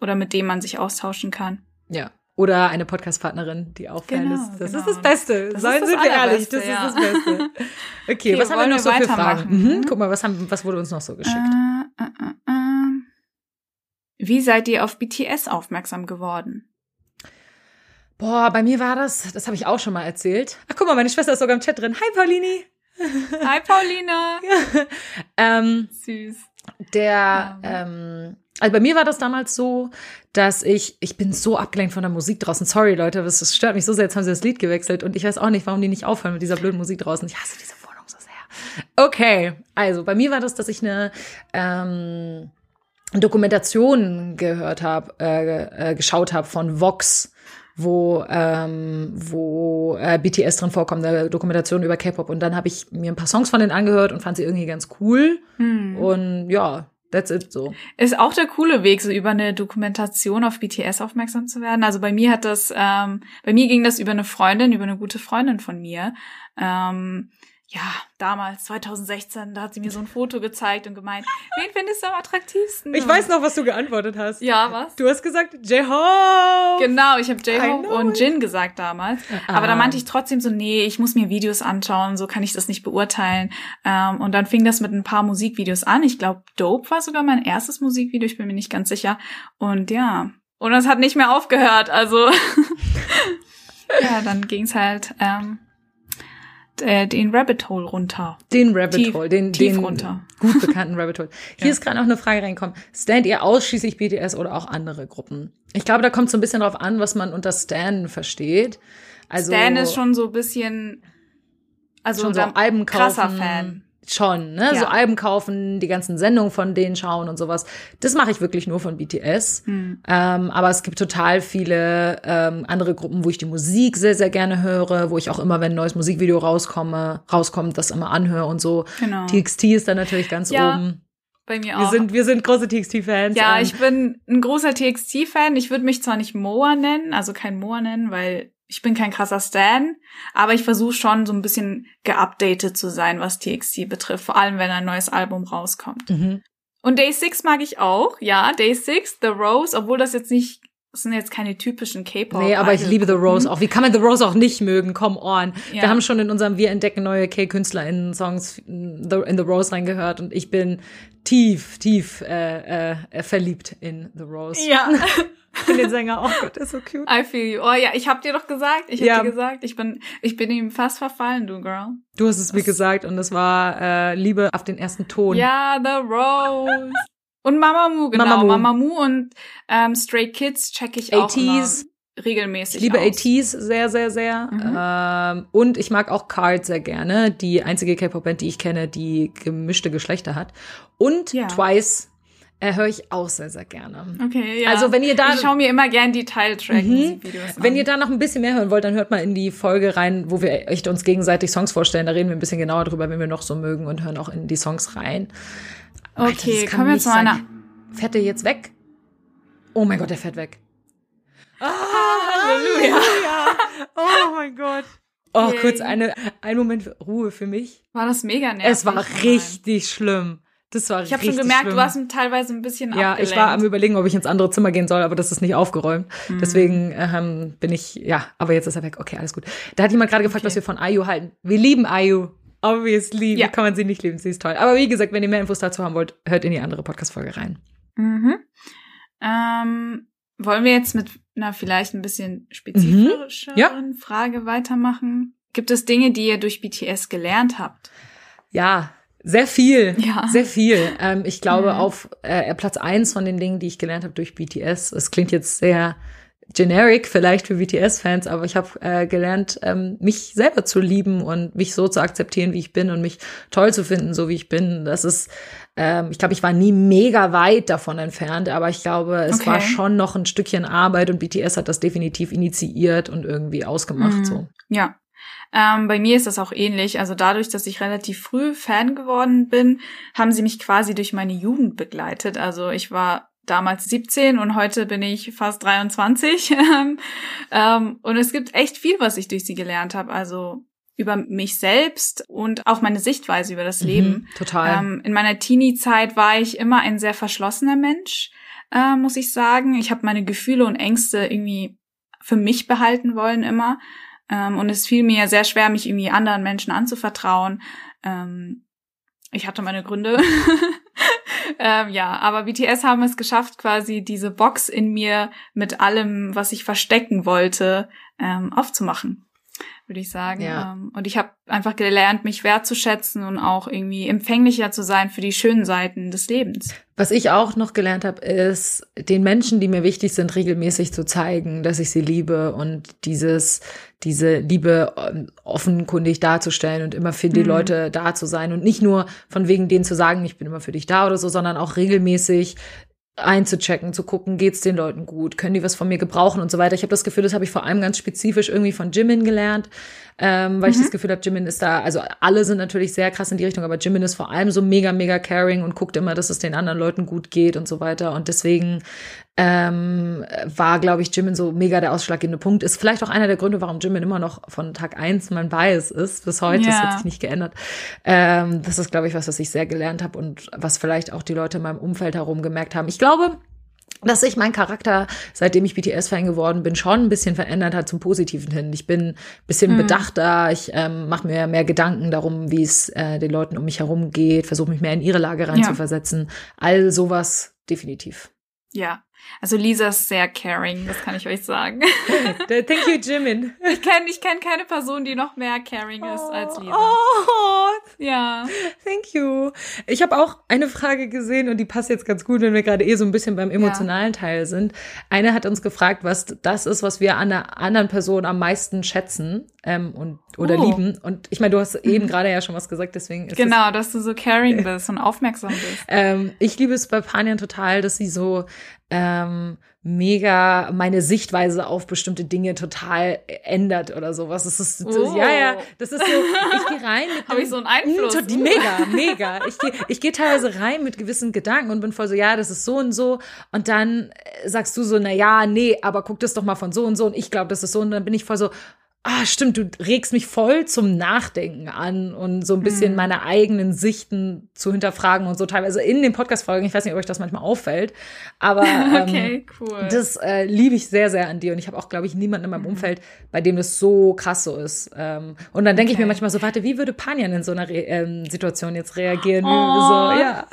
oder mit dem man sich austauschen kann. Ja. Oder eine Podcast-Partnerin, die auch Fan Genau, ist. Das genau. ist das Beste. Das sind wir ehrlich, das ja. ist das Beste. *laughs* Okay, Okay, was haben wir wollen noch wir so für Fragen? weitermachen? Mhm. Guck mal, was, haben, was wurde uns noch so geschickt? Äh, äh, äh, äh. Wie seid ihr auf BTS aufmerksam geworden? Boah, bei mir war das, das habe ich auch schon mal erzählt. Ach, guck mal, meine Schwester ist sogar im Chat drin. Hi, Paulini. *laughs* Hi Paulina. *laughs* Ähm, Süß. der, ähm, also bei mir war das damals so, dass ich, ich bin so abgelenkt von der Musik draußen. Sorry, Leute, das, das stört mich so sehr. Jetzt haben sie das Lied gewechselt und ich weiß auch nicht, warum die nicht aufhören mit dieser blöden Musik draußen. Ich hasse diese Wohnung so sehr. Okay, also bei mir war das, dass ich eine ähm, Dokumentation gehört habe, äh, äh, geschaut habe von Vox, wo ähm, wo äh, BTS drin vorkommt, eine Dokumentation über K-Pop. Und dann habe ich mir ein paar Songs von denen angehört und fand sie irgendwie ganz cool. Hm. Und ja, that's it so. Ist auch der coole Weg, so über eine Dokumentation auf BTS aufmerksam zu werden. Also bei mir hat das, ähm, bei mir ging das über eine Freundin, über eine gute Freundin von mir. Ähm, ja, damals, 2016, da hat sie mir so ein Foto gezeigt und gemeint, wen findest du am attraktivsten? Ich weiß noch, was du geantwortet hast. Ja, was? Du hast gesagt, J-Hope. Genau, ich habe J-Hope und. Jin gesagt damals. Aber da Ah. meinte ich trotzdem so, nee, ich muss mir Videos anschauen, so kann ich das nicht beurteilen. Ähm, und dann fing das mit ein paar Musikvideos an. Ich glaube, Dope war sogar mein erstes Musikvideo, ich bin mir nicht ganz sicher. Und ja, und das hat nicht mehr aufgehört. Also *laughs* ja, dann ging's halt ähm, d- den Rabbit Hole runter. Den Rabbit Tief- Hole, den, tief den runter. gut bekannten Rabbit Hole. *laughs* Hier Ja. ist gerade noch eine Frage reingekommen. Stand ihr ausschließlich BTS oder auch andere Gruppen? Ich glaube, da kommt so ein bisschen drauf an, was man unter Stan versteht. Also Stan ist schon so ein bisschen, also schon so Alben kaufen. krasser Fan. Schon, ne? Ja. So Alben kaufen, die ganzen Sendungen von denen schauen und sowas. Das mache ich wirklich nur von BTS. Hm. Ähm, aber es gibt total viele ähm, andere Gruppen, wo ich die Musik sehr, sehr gerne höre, wo ich auch immer, wenn ein neues Musikvideo rauskomme, rauskommt, das immer anhöre und so. Genau. TXT ist dann natürlich ganz Ja, oben. Bei mir Wir auch. sind, wir sind große TXT-Fans. Ja, Ähm, ich bin ein großer TXT-Fan. Ich würde mich zwar nicht Moa nennen, also kein Moa nennen, weil ich bin kein krasser Stan, aber ich versuche schon so ein bisschen geupdatet zu sein, was TXT betrifft, vor allem wenn ein neues Album rauskommt. Mhm. Und Day 6 mag ich auch, ja, Day 6, The Rose, obwohl das jetzt nicht, das sind jetzt keine typischen K-Pop. Nee, aber ich liebe The Rose auch. Wie kann man The Rose auch nicht mögen? Come on. Ja. Wir haben schon in unserem Wir entdecken neue K-KünstlerInnen-Songs in The, in The Rose reingehört und ich bin tief, tief äh, äh, verliebt in The Rose. Ja, *laughs* In den Sänger. Oh *laughs* Gott, ist so cute. I feel you. Oh ja, ich hab dir doch gesagt, ich hab Ja. dir gesagt, ich bin, ich bin ihm fast verfallen, du Girl. Du hast es mir gesagt und es war äh, Liebe auf den ersten Ton. Ja, The Rose. Und Mamamoo, genau. Mamamoo. Mamamoo und ähm, Stray Kids check ich auch 80s. regelmäßig Ich liebe aus. 80s sehr, sehr, sehr. Mhm. Ähm, und ich mag auch Card sehr gerne. Die einzige K-Pop-Band, die ich kenne, die gemischte Geschlechter hat. Und Ja. Twice äh, höre ich auch sehr, sehr gerne. Okay, ja. Also, wenn ihr da- Ich schaue mir immer gern die Tile-Track-Musikvideos an. Wenn ihr da noch ein bisschen mehr hören wollt, dann hört mal in die Folge rein, wo wir echt uns gegenseitig Songs vorstellen. Da reden wir ein bisschen genauer drüber, wenn wir noch so mögen und hören auch in die Songs rein. Alter, Okay, kann kommen wir zu einer... sein. Fährt der jetzt weg? Oh mein Gott, der fährt weg. Ah, Halleluja. Oh mein Gott. Oh, Yay. kurz eine, ein Moment Ruhe für mich. War das mega nervig? Es war richtig schlimm. Das war Ich habe schon gemerkt, schlimm. du warst teilweise ein bisschen Ja, abgelenkt. ich war am überlegen, ob ich ins andere Zimmer gehen soll, aber das ist nicht aufgeräumt. Mhm. Deswegen ähm, bin ich, ja, aber jetzt ist er weg. Okay, alles gut. Da hat jemand gerade gefragt, Okay. was wir von Ayu halten. Wir lieben Ayu. Obviously. Ja. Kann man sie nicht lieben? Sie ist toll. Aber wie gesagt, wenn ihr mehr Infos dazu haben wollt, hört in die andere Podcast-Folge rein. Mhm. Ähm, wollen wir jetzt mit einer vielleicht ein bisschen spezifischeren Mhm. Ja. Frage weitermachen? Gibt es Dinge, die ihr durch BTS gelernt habt? Ja, sehr viel. Ja. Sehr viel. Ähm, ich glaube, Mhm. auf äh, Platz eins von den Dingen, die ich gelernt habe durch BTS, es klingt jetzt sehr generic vielleicht für BTS-Fans, aber ich habe äh, gelernt, ähm, mich selber zu lieben und mich so zu akzeptieren, wie ich bin und mich toll zu finden, so wie ich bin. Das ist, ähm, ich glaube, ich war nie mega weit davon entfernt, aber ich glaube, es Okay. war schon noch ein Stückchen Arbeit und BTS hat das definitiv initiiert und irgendwie ausgemacht. Mhm. So. Ja. Ähm, bei mir ist das auch ähnlich. Also dadurch, dass ich relativ früh Fan geworden bin, haben sie mich quasi durch meine Jugend begleitet. Also ich war damals 17 und heute bin ich fast 23. *laughs* ähm, und es gibt echt viel, was ich durch sie gelernt habe. Also über mich selbst und auch meine Sichtweise über das Leben. Mhm, total. Ähm, in meiner Teenie-Zeit war ich immer ein sehr verschlossener Mensch, äh, muss ich sagen. Ich habe meine Gefühle und Ängste irgendwie für mich behalten wollen immer. Ähm, und es fiel mir sehr schwer, mich irgendwie anderen Menschen anzuvertrauen. Ähm, ich hatte meine Gründe. *laughs* ähm, ja, aber BTS haben es geschafft, quasi diese Box in mir mit allem, was ich verstecken wollte, ähm, aufzumachen, würde ich sagen. Ja. Ähm, und ich habe einfach gelernt, mich wertzuschätzen und auch irgendwie empfänglicher zu sein für die schönen Seiten des Lebens. Was ich auch noch gelernt habe, ist, den Menschen, die mir wichtig sind, regelmäßig zu zeigen, dass ich sie liebe und dieses, diese Liebe ähm, offenkundig darzustellen und immer für die Mhm. Leute da zu sein und nicht nur von wegen denen zu sagen, ich bin immer für dich da oder so, sondern auch regelmäßig einzuchecken, zu gucken, geht's den Leuten gut, können die was von mir gebrauchen und so weiter. Ich habe das Gefühl, das habe ich vor allem ganz spezifisch irgendwie von Jimin gelernt, ähm, weil ich Mhm. das Gefühl habe, Jimin ist da, also alle sind natürlich sehr krass in die Richtung, aber Jimin ist vor allem so mega, mega caring und guckt immer, dass es den anderen Leuten gut geht und so weiter. Und deswegen ähm, war, glaube ich, Jimin so mega der ausschlaggebende Punkt. Ist vielleicht auch einer der Gründe, warum Jimin immer noch von Tag eins mein Bias ist, bis heute. Das Ja. hat sich nicht geändert. Ähm, das ist, glaube ich, was, was ich sehr gelernt habe und was vielleicht auch die Leute in meinem Umfeld herum gemerkt haben. Ich glaube, dass sich mein Charakter, seitdem ich BTS-Fan geworden bin, schon ein bisschen verändert hat zum Positiven hin. Ich bin ein bisschen Mhm. bedachter, ich ähm, mache mir mehr Gedanken darum, wie es äh, den Leuten um mich herum geht, versuche mich mehr in ihre Lage reinzuversetzen. All sowas definitiv. Ja. Also Lisa ist sehr caring, das kann ich euch sagen. *laughs* Thank you, Jimin. Ich kenne ich kenn keine Person, die noch mehr caring ist als Lisa. Oh, Ja. Thank you. Ich habe auch eine Frage gesehen und die passt jetzt ganz gut, wenn wir gerade eh so ein bisschen beim emotionalen Teil sind. Eine hat uns gefragt, was das ist, was wir an einer anderen Person am meisten schätzen ähm, und oder Oh. lieben. Und ich meine, du hast *laughs* eben gerade ja schon was gesagt, deswegen ist es Genau, dass du so caring *laughs* bist und aufmerksam bist. ähm, ich liebe es bei Panian total, dass sie so ähm, mega meine Sichtweise auf bestimmte Dinge total ändert oder sowas. Das ist das, Oh. ja, ja, das ist so, ich gehe rein *laughs* mit Habe ich so einen Einfluss? Mm, to- die- Mega, mega. Ich gehe ich geh teilweise rein mit gewissen Gedanken und bin voll so, ja, das ist so und so. Und dann äh, sagst du so, na ja, nee, aber guck das doch mal von so und so. Und ich glaube, das ist so. Und dann bin ich voll so, ah, stimmt, du regst mich voll zum Nachdenken an und so ein bisschen Mhm. meine eigenen Sichten zu hinterfragen und so teilweise in den Podcast-Folgen. Ich weiß nicht, ob euch das manchmal auffällt, aber *laughs* ähm, Okay, cool. das äh, liebe ich sehr, sehr an dir. Und ich habe auch, glaube ich, niemanden in meinem Mhm. Umfeld, bei dem das so krass so ist. Ähm, und dann denke ich mir Okay. manchmal so, warte, wie würde Panjan in so einer Re ähm, Situation jetzt reagieren? Oh. So, ja.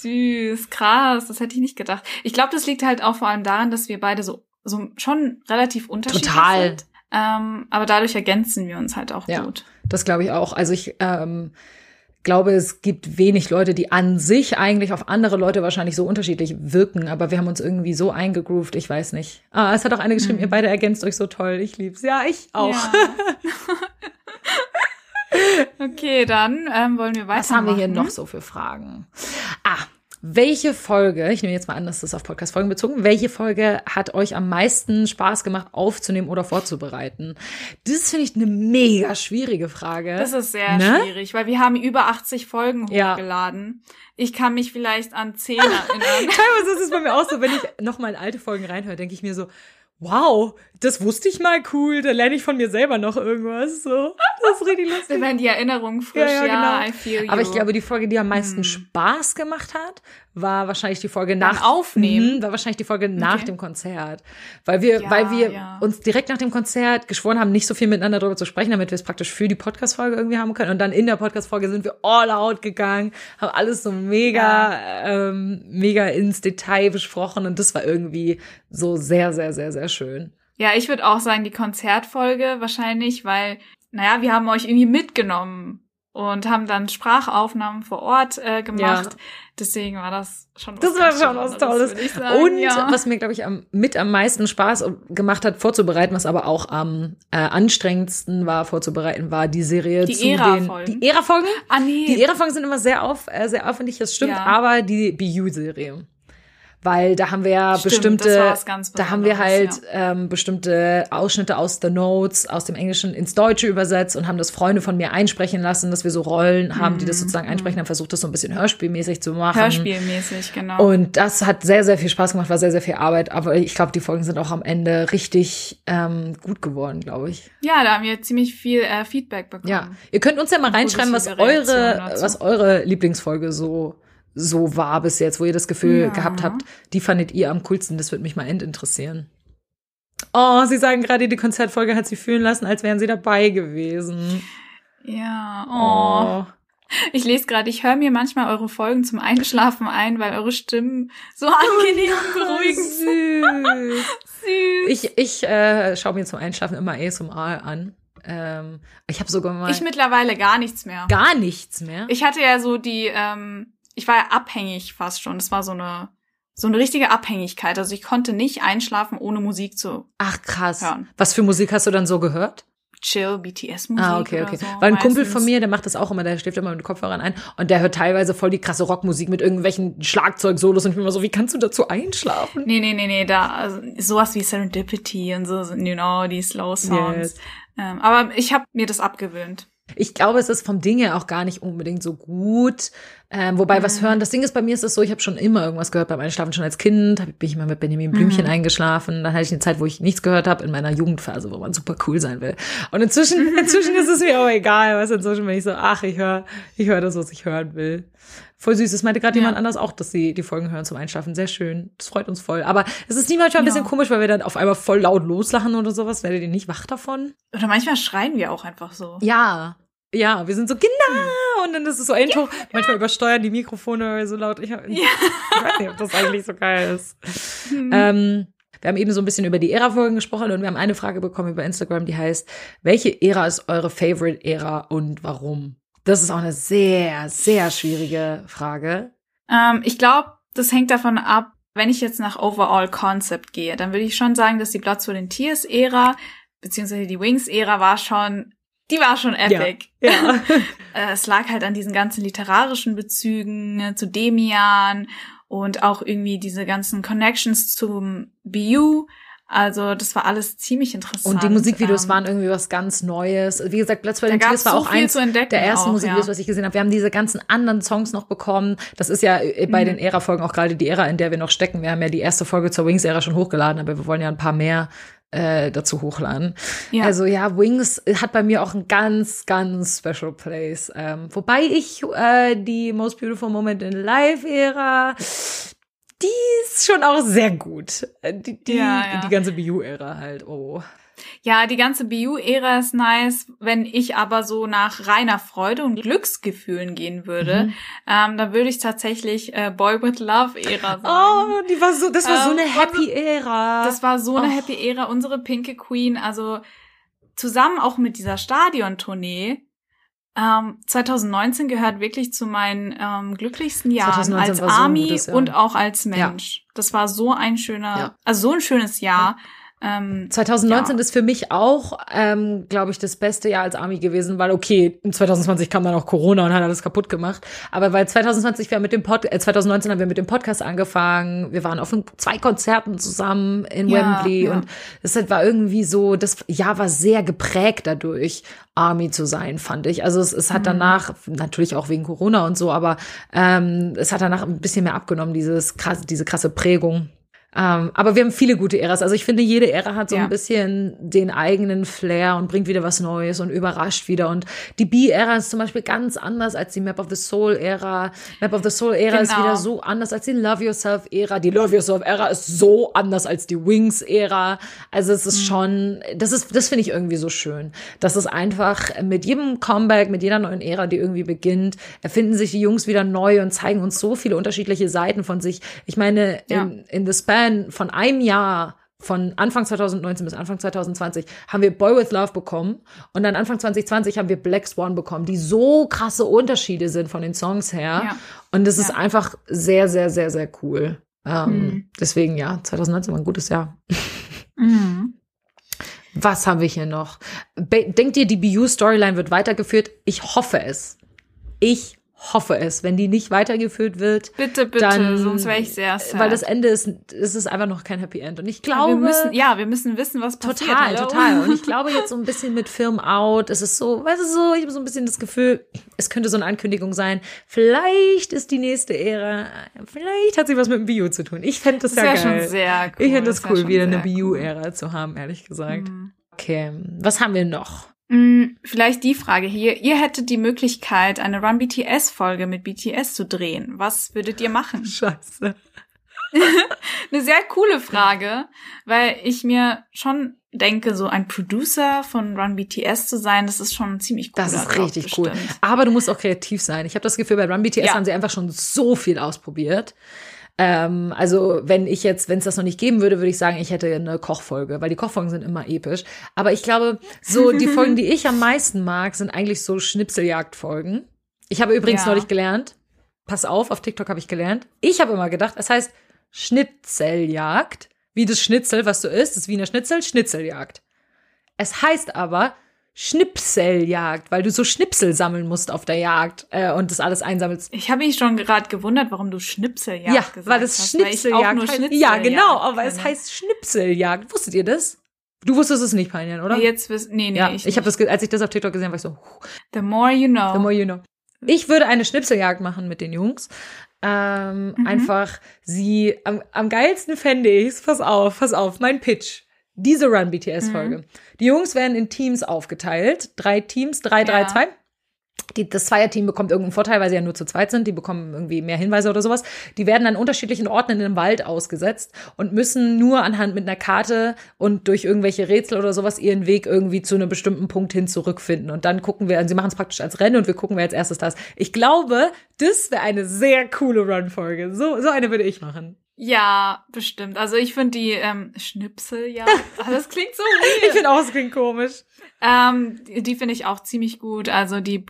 Süß, krass, das hätte ich nicht gedacht. Ich glaube, das liegt halt auch vor allem daran, dass wir beide so, so schon relativ unterschiedlich Total. sind. Ähm, aber dadurch ergänzen wir uns halt auch Ja. gut. Das glaube ich auch. Also ich ähm, glaube, es gibt wenig Leute, die an sich eigentlich auf andere Leute wahrscheinlich so unterschiedlich wirken, aber wir haben uns irgendwie so eingegroovt, ich weiß nicht. Ah, es hat auch eine geschrieben, Mhm. ihr beide ergänzt euch so toll. Ich lieb's. Ja, ich auch. Ja. *laughs* okay, dann ähm, wollen wir weitermachen. Was haben wir hier noch so für Fragen? Ah, welche Folge, ich nehme jetzt mal an, dass das auf Podcast-Folgen bezogen, welche Folge hat euch am meisten Spaß gemacht aufzunehmen oder vorzubereiten? Das finde ich eine mega schwierige Frage. Das ist sehr Ne? schwierig, weil wir haben über 80 Folgen Ja. hochgeladen. Ich kann mich vielleicht an 10 erinnern. *laughs* Teilweise ist es bei mir auch so, wenn ich nochmal in alte Folgen reinhöre, denke ich mir so, wow, das wusste ich mal cool, da lerne ich von mir selber noch irgendwas. So, das ist richtig *laughs* lustig. Wir werden die Erinnerungen frisch, ja, ja, ja genau. I feel you. Aber ich glaube, die Folge, die am meisten hm. Spaß gemacht hat, war wahrscheinlich die Folge nach Beim Aufnehmen, war wahrscheinlich die Folge nach dem Konzert, weil wir, ja, weil wir ja. uns direkt nach dem Konzert geschworen haben, nicht so viel miteinander darüber zu sprechen, damit wir es praktisch für die Podcast-Folge irgendwie haben können. Und dann in der Podcast-Folge sind wir all out gegangen, haben alles so mega, ja. ähm, mega ins Detail besprochen und das war irgendwie so sehr, sehr, sehr, sehr schön. Ja, ich würde auch sagen, die Konzertfolge wahrscheinlich, weil, naja, wir haben euch irgendwie mitgenommen und haben dann Sprachaufnahmen vor Ort äh, gemacht. Ja. Deswegen war das schon was Das war schon was Tolles. und ja. was mir, glaube ich, am, mit am meisten Spaß gemacht hat, vorzubereiten, was aber auch am äh, anstrengendsten war, vorzubereiten, war die Serie die zu Ära-Folgen. Die Ära-Folgen? Ah, nee. Die Ära-Folgen sind immer sehr, auf, äh, sehr aufwendig, das stimmt, ja. aber die BU-Serie weil da haben wir ja Stimmt, bestimmte, da haben wir halt ja. ähm, bestimmte Ausschnitte aus The Notes aus dem Englischen ins Deutsche übersetzt und haben das Freunde von mir einsprechen lassen, dass wir so Rollen haben, die das mhm, sozusagen einsprechen, mhm. haben versucht, das so ein bisschen hörspielmäßig zu machen. Hörspielmäßig, genau. Und das hat sehr, sehr viel Spaß gemacht, war sehr, sehr viel Arbeit, aber ich glaube, die Folgen sind auch am Ende richtig ähm, gut geworden, glaube ich. Ja, da haben wir ziemlich viel äh, Feedback bekommen. Ja, ihr könnt uns ja mal reinschreiben, was eure, was eure Lieblingsfolge so so war bis jetzt, wo ihr das Gefühl ja. gehabt habt, die fandet ihr am coolsten. Das würde mich mal endinteressieren. Oh, Sie sagen gerade, die Konzertfolge hat Sie fühlen lassen, als wären Sie dabei gewesen. Ja, oh. oh. Ich lese gerade, ich höre mir manchmal eure Folgen zum Einschlafen ein, weil eure Stimmen so angenehm und beruhigend sind. Süß. *laughs* Ich, ich äh, schaue mir zum Einschlafen immer ASMR an. Ähm, ich habe sogar mal. Ich mittlerweile gar nichts mehr. Gar nichts mehr. Ich hatte ja so die ähm, ich war ja abhängig fast schon. Das war so eine so eine richtige Abhängigkeit. Also ich konnte nicht einschlafen, ohne Musik zu Ach krass. Hören. Was für Musik hast du dann so gehört? Chill, BTS-Musik. Ah, okay, okay. So, Weil ein Kumpel von mir, der macht das auch immer, der schläft immer mit Kopfhörern ein und der hört teilweise voll die krasse Rockmusik mit irgendwelchen Schlagzeugsolos und ich bin immer so, wie kannst du dazu einschlafen? Nee, nee, nee, nee, da, also, sowas wie Serendipity und so, you know, die Slow Songs. Yes. Ähm, aber ich habe mir das abgewöhnt. Ich glaube, es ist vom Ding her auch gar nicht unbedingt so gut. Ähm, wobei mhm. was hören, das Ding ist, bei mir ist es so, ich habe schon immer irgendwas gehört beim Einschlafen. Schon als Kind bin ich immer mit Benjamin Blümchen mhm. eingeschlafen. Dann hatte ich eine Zeit, wo ich nichts gehört habe, in meiner Jugendphase, wo man super cool sein will. Und inzwischen, *laughs* inzwischen ist es mir auch egal, was inzwischen bin ich so, ach, ich höre ich hör das, was ich hören will. Voll süß. Das meinte gerade ja. jemand anders auch, dass sie die Folgen hören zum Einschlafen. Sehr schön. Das freut uns voll. Aber es ist nie manchmal ein bisschen komisch, weil wir dann auf einmal voll laut loslachen oder sowas. Werdet ihr nicht wach davon? Oder manchmal schreien wir auch einfach so. Ja. Ja, wir sind so, genau. Und dann ist es so ein Ja. Manchmal übersteuern die Mikrofone so laut. Ich, ja. ich weiß nicht, ob das eigentlich so geil ist. Mhm. Ähm, wir haben eben so ein bisschen über die Ära-Folgen gesprochen und wir haben eine Frage bekommen über Instagram, die heißt, welche Ära ist eure Favorite-Ära und warum? Das ist auch eine sehr, sehr schwierige Frage. Ähm, ich glaube, das hängt davon ab, wenn ich jetzt nach Overall Concept gehe, dann würde ich schon sagen, dass die Blood, Sweat and Tears Ära beziehungsweise die Wings Ära war schon die war schon epic. Ja. ja. *laughs* Äh, es lag halt an diesen ganzen literarischen Bezügen ne, zu Demian und auch irgendwie diese ganzen Connections zum BU. Also das war alles ziemlich interessant. Und die Musikvideos ähm, waren irgendwie was ganz Neues. Wie gesagt, Let's Play Tears war auch eins der ersten auch, Musikvideos, ja. was ich gesehen habe. Wir haben diese ganzen anderen Songs noch bekommen. Das ist ja äh, bei mhm. den Ära-Folgen auch gerade die Ära, in der wir noch stecken. Wir haben ja die erste Folge zur Wings-Ära schon hochgeladen, aber wir wollen ja ein paar mehr äh, dazu hochladen. Ja. Also ja, Wings hat bei mir auch ein ganz, ganz special place. Ähm, wobei ich äh, die Most Beautiful Moment in Live-Ära, die ist schon auch sehr gut. Äh, die, die, ja, ja. die ganze BU-Ära halt, oh. Ja, die ganze BU-Ära ist nice. Wenn ich aber so nach reiner Freude und Glücksgefühlen gehen würde, mhm. ähm, dann würde ich tatsächlich äh, Boy with Love-Ära sagen. Oh, die war so, das war ähm, so eine Happy-Ära. Das war so eine oh. Happy-Ära. Unsere Pinke Queen, also zusammen auch mit dieser Stadiontournee, ähm, 2019 gehört wirklich zu meinen ähm, glücklichsten Jahren als Army so und auch als Mensch. Ja. Das war so ein schöner, ja. also so ein schönes Jahr. Ja. Ähm, 2019 ja. ist für mich auch, ähm, glaube ich, das beste Jahr als Army gewesen, weil okay, 2020 kam dann auch Corona und hat alles kaputt gemacht. Aber weil 2020 wir mit dem Pod, äh, 2019 haben wir mit dem Podcast angefangen. Wir waren auf zwei Konzerten zusammen in ja, Wembley ja. und es war irgendwie so, das Jahr war sehr geprägt dadurch, Army zu sein, fand ich. Also es, es hat mhm. danach natürlich auch wegen Corona und so, aber ähm, es hat danach ein bisschen mehr abgenommen, dieses krasse, diese krasse Prägung. Ähm, aber wir haben viele gute Äras. Also ich finde, jede Ära hat so Ja. ein bisschen den eigenen Flair und bringt wieder was Neues und überrascht wieder. Und die B-Ära ist zum Beispiel ganz anders als die Map of the Soul-Ära. Map of the Soul-Ära ist Genau. wieder so anders als die Love Yourself-Ära. Die Love Yourself-Ära ist so anders als die Wings-Ära. Also es Mhm. ist schon, das ist, das finde ich irgendwie so schön. Das ist einfach mit jedem Comeback, mit jeder neuen Ära, die irgendwie beginnt, erfinden sich die Jungs wieder neu und zeigen uns so viele unterschiedliche Seiten von sich. Ich meine, Ja. in, in the span von einem Jahr von Anfang 2019 bis Anfang 2020 haben wir Boy with Love bekommen und dann Anfang 2020 haben wir Black Swan bekommen, die so krasse Unterschiede sind von den Songs her. Ja. Und das ist Ja. einfach sehr, sehr, sehr, sehr cool. Ähm, Mhm. Deswegen ja, 2019 war ein gutes Jahr. Mhm. Was haben wir hier noch? Be denkt ihr, die BU-Storyline wird weitergeführt? Ich hoffe es. Ich hoffe es. Wenn die nicht weitergeführt wird, Bitte, bitte, Dann- sonst wäre ich sehr sad. weil das Ende ist, es ist einfach noch kein Happy End. Und ich glaube, wir müssen, ja, wir müssen wissen, was passiert. Total, hallo? total. Und ich *laughs* glaube jetzt so ein bisschen mit Film Out, es ist so, weißt du so, ich habe so ein bisschen das Gefühl, es könnte so eine Ankündigung sein, vielleicht ist die nächste Ära, vielleicht hat sie was mit dem Bio zu tun. Ich fände das, das ja wäre geil. schon sehr cool. ich fände das wär cool, wieder eine sehr cool. Bio-Ära zu haben, ehrlich gesagt. Mhm. Okay, was haben wir noch? Mm, Vielleicht die Frage hier. Ihr hättet die Möglichkeit, eine Run BTS-Folge mit BTS zu drehen. Was würdet ihr machen? *laughs* Scheiße. *laughs* Eine sehr coole Frage, weil ich mir schon denke, so ein Producer von Run BTS zu sein, das ist schon ziemlich cooler Das ist richtig cool. bestimmt. Aber du musst auch kreativ sein. Ich habe das Gefühl, bei Run BTS Ja. haben sie einfach schon so viel ausprobiert. Ähm, also wenn ich jetzt, wenn es das noch nicht geben würde, würde ich sagen, ich hätte eine Kochfolge, weil die Kochfolgen sind immer episch. Aber ich glaube, so die Folgen, die ich am meisten mag, sind eigentlich so Schnipseljagdfolgen. Ich habe übrigens Ja. neulich gelernt, pass auf, auf TikTok habe ich gelernt. Ich habe immer gedacht, es heißt Schnitzeljagd, wie das Schnitzel, was du isst, ist Wiener Schnitzel, Schnitzeljagd. Es heißt aber Schnipseljagd, weil du so Schnipsel sammeln musst auf der Jagd äh, und das alles einsammelst. Ich habe mich schon gerade gewundert, warum du Schnipseljagd Ja, gesagt weil das hast. weil ich auch Schnipseljagd nur heißt. Schnitzeljagd Ja, genau, aber es heißt Schnipseljagd. Wusstet ihr das? Du wusstest es nicht, Panian, oder? Jetzt wiss, nee, nee, ja, ich, ich, habe das, als ich das auf TikTok gesehen habe, war ich so, The more you know. the more you know. Ich würde eine Schnipseljagd machen mit den Jungs. Ähm, Mhm. Einfach sie, am, am geilsten fände ich's, pass auf, pass auf, mein Pitch. Diese Run BTS-Folge. Mhm. Die Jungs werden in Teams aufgeteilt. Drei Teams, drei, drei, Ja. zwei. Die, das Zweierteam bekommt irgendeinen Vorteil, weil sie ja nur zu zweit sind. Die bekommen irgendwie mehr Hinweise oder sowas. Die werden an unterschiedlichen Orten in einem Wald ausgesetzt und müssen nur anhand mit einer Karte und durch irgendwelche Rätsel oder sowas ihren Weg irgendwie zu einem bestimmten Punkt hin zurückfinden. Und dann gucken wir, sie machen es praktisch als Rennen und wir gucken, wer als erstes da ist. Ich glaube, das wäre eine sehr coole Run-Folge. So, so eine würde ich machen. Ja, bestimmt. Also ich finde die ähm, Schnipseljagd, *laughs* ah, das klingt so weird. Ich finde auch, es klingt komisch. Ähm, die finde ich auch ziemlich gut. Also die,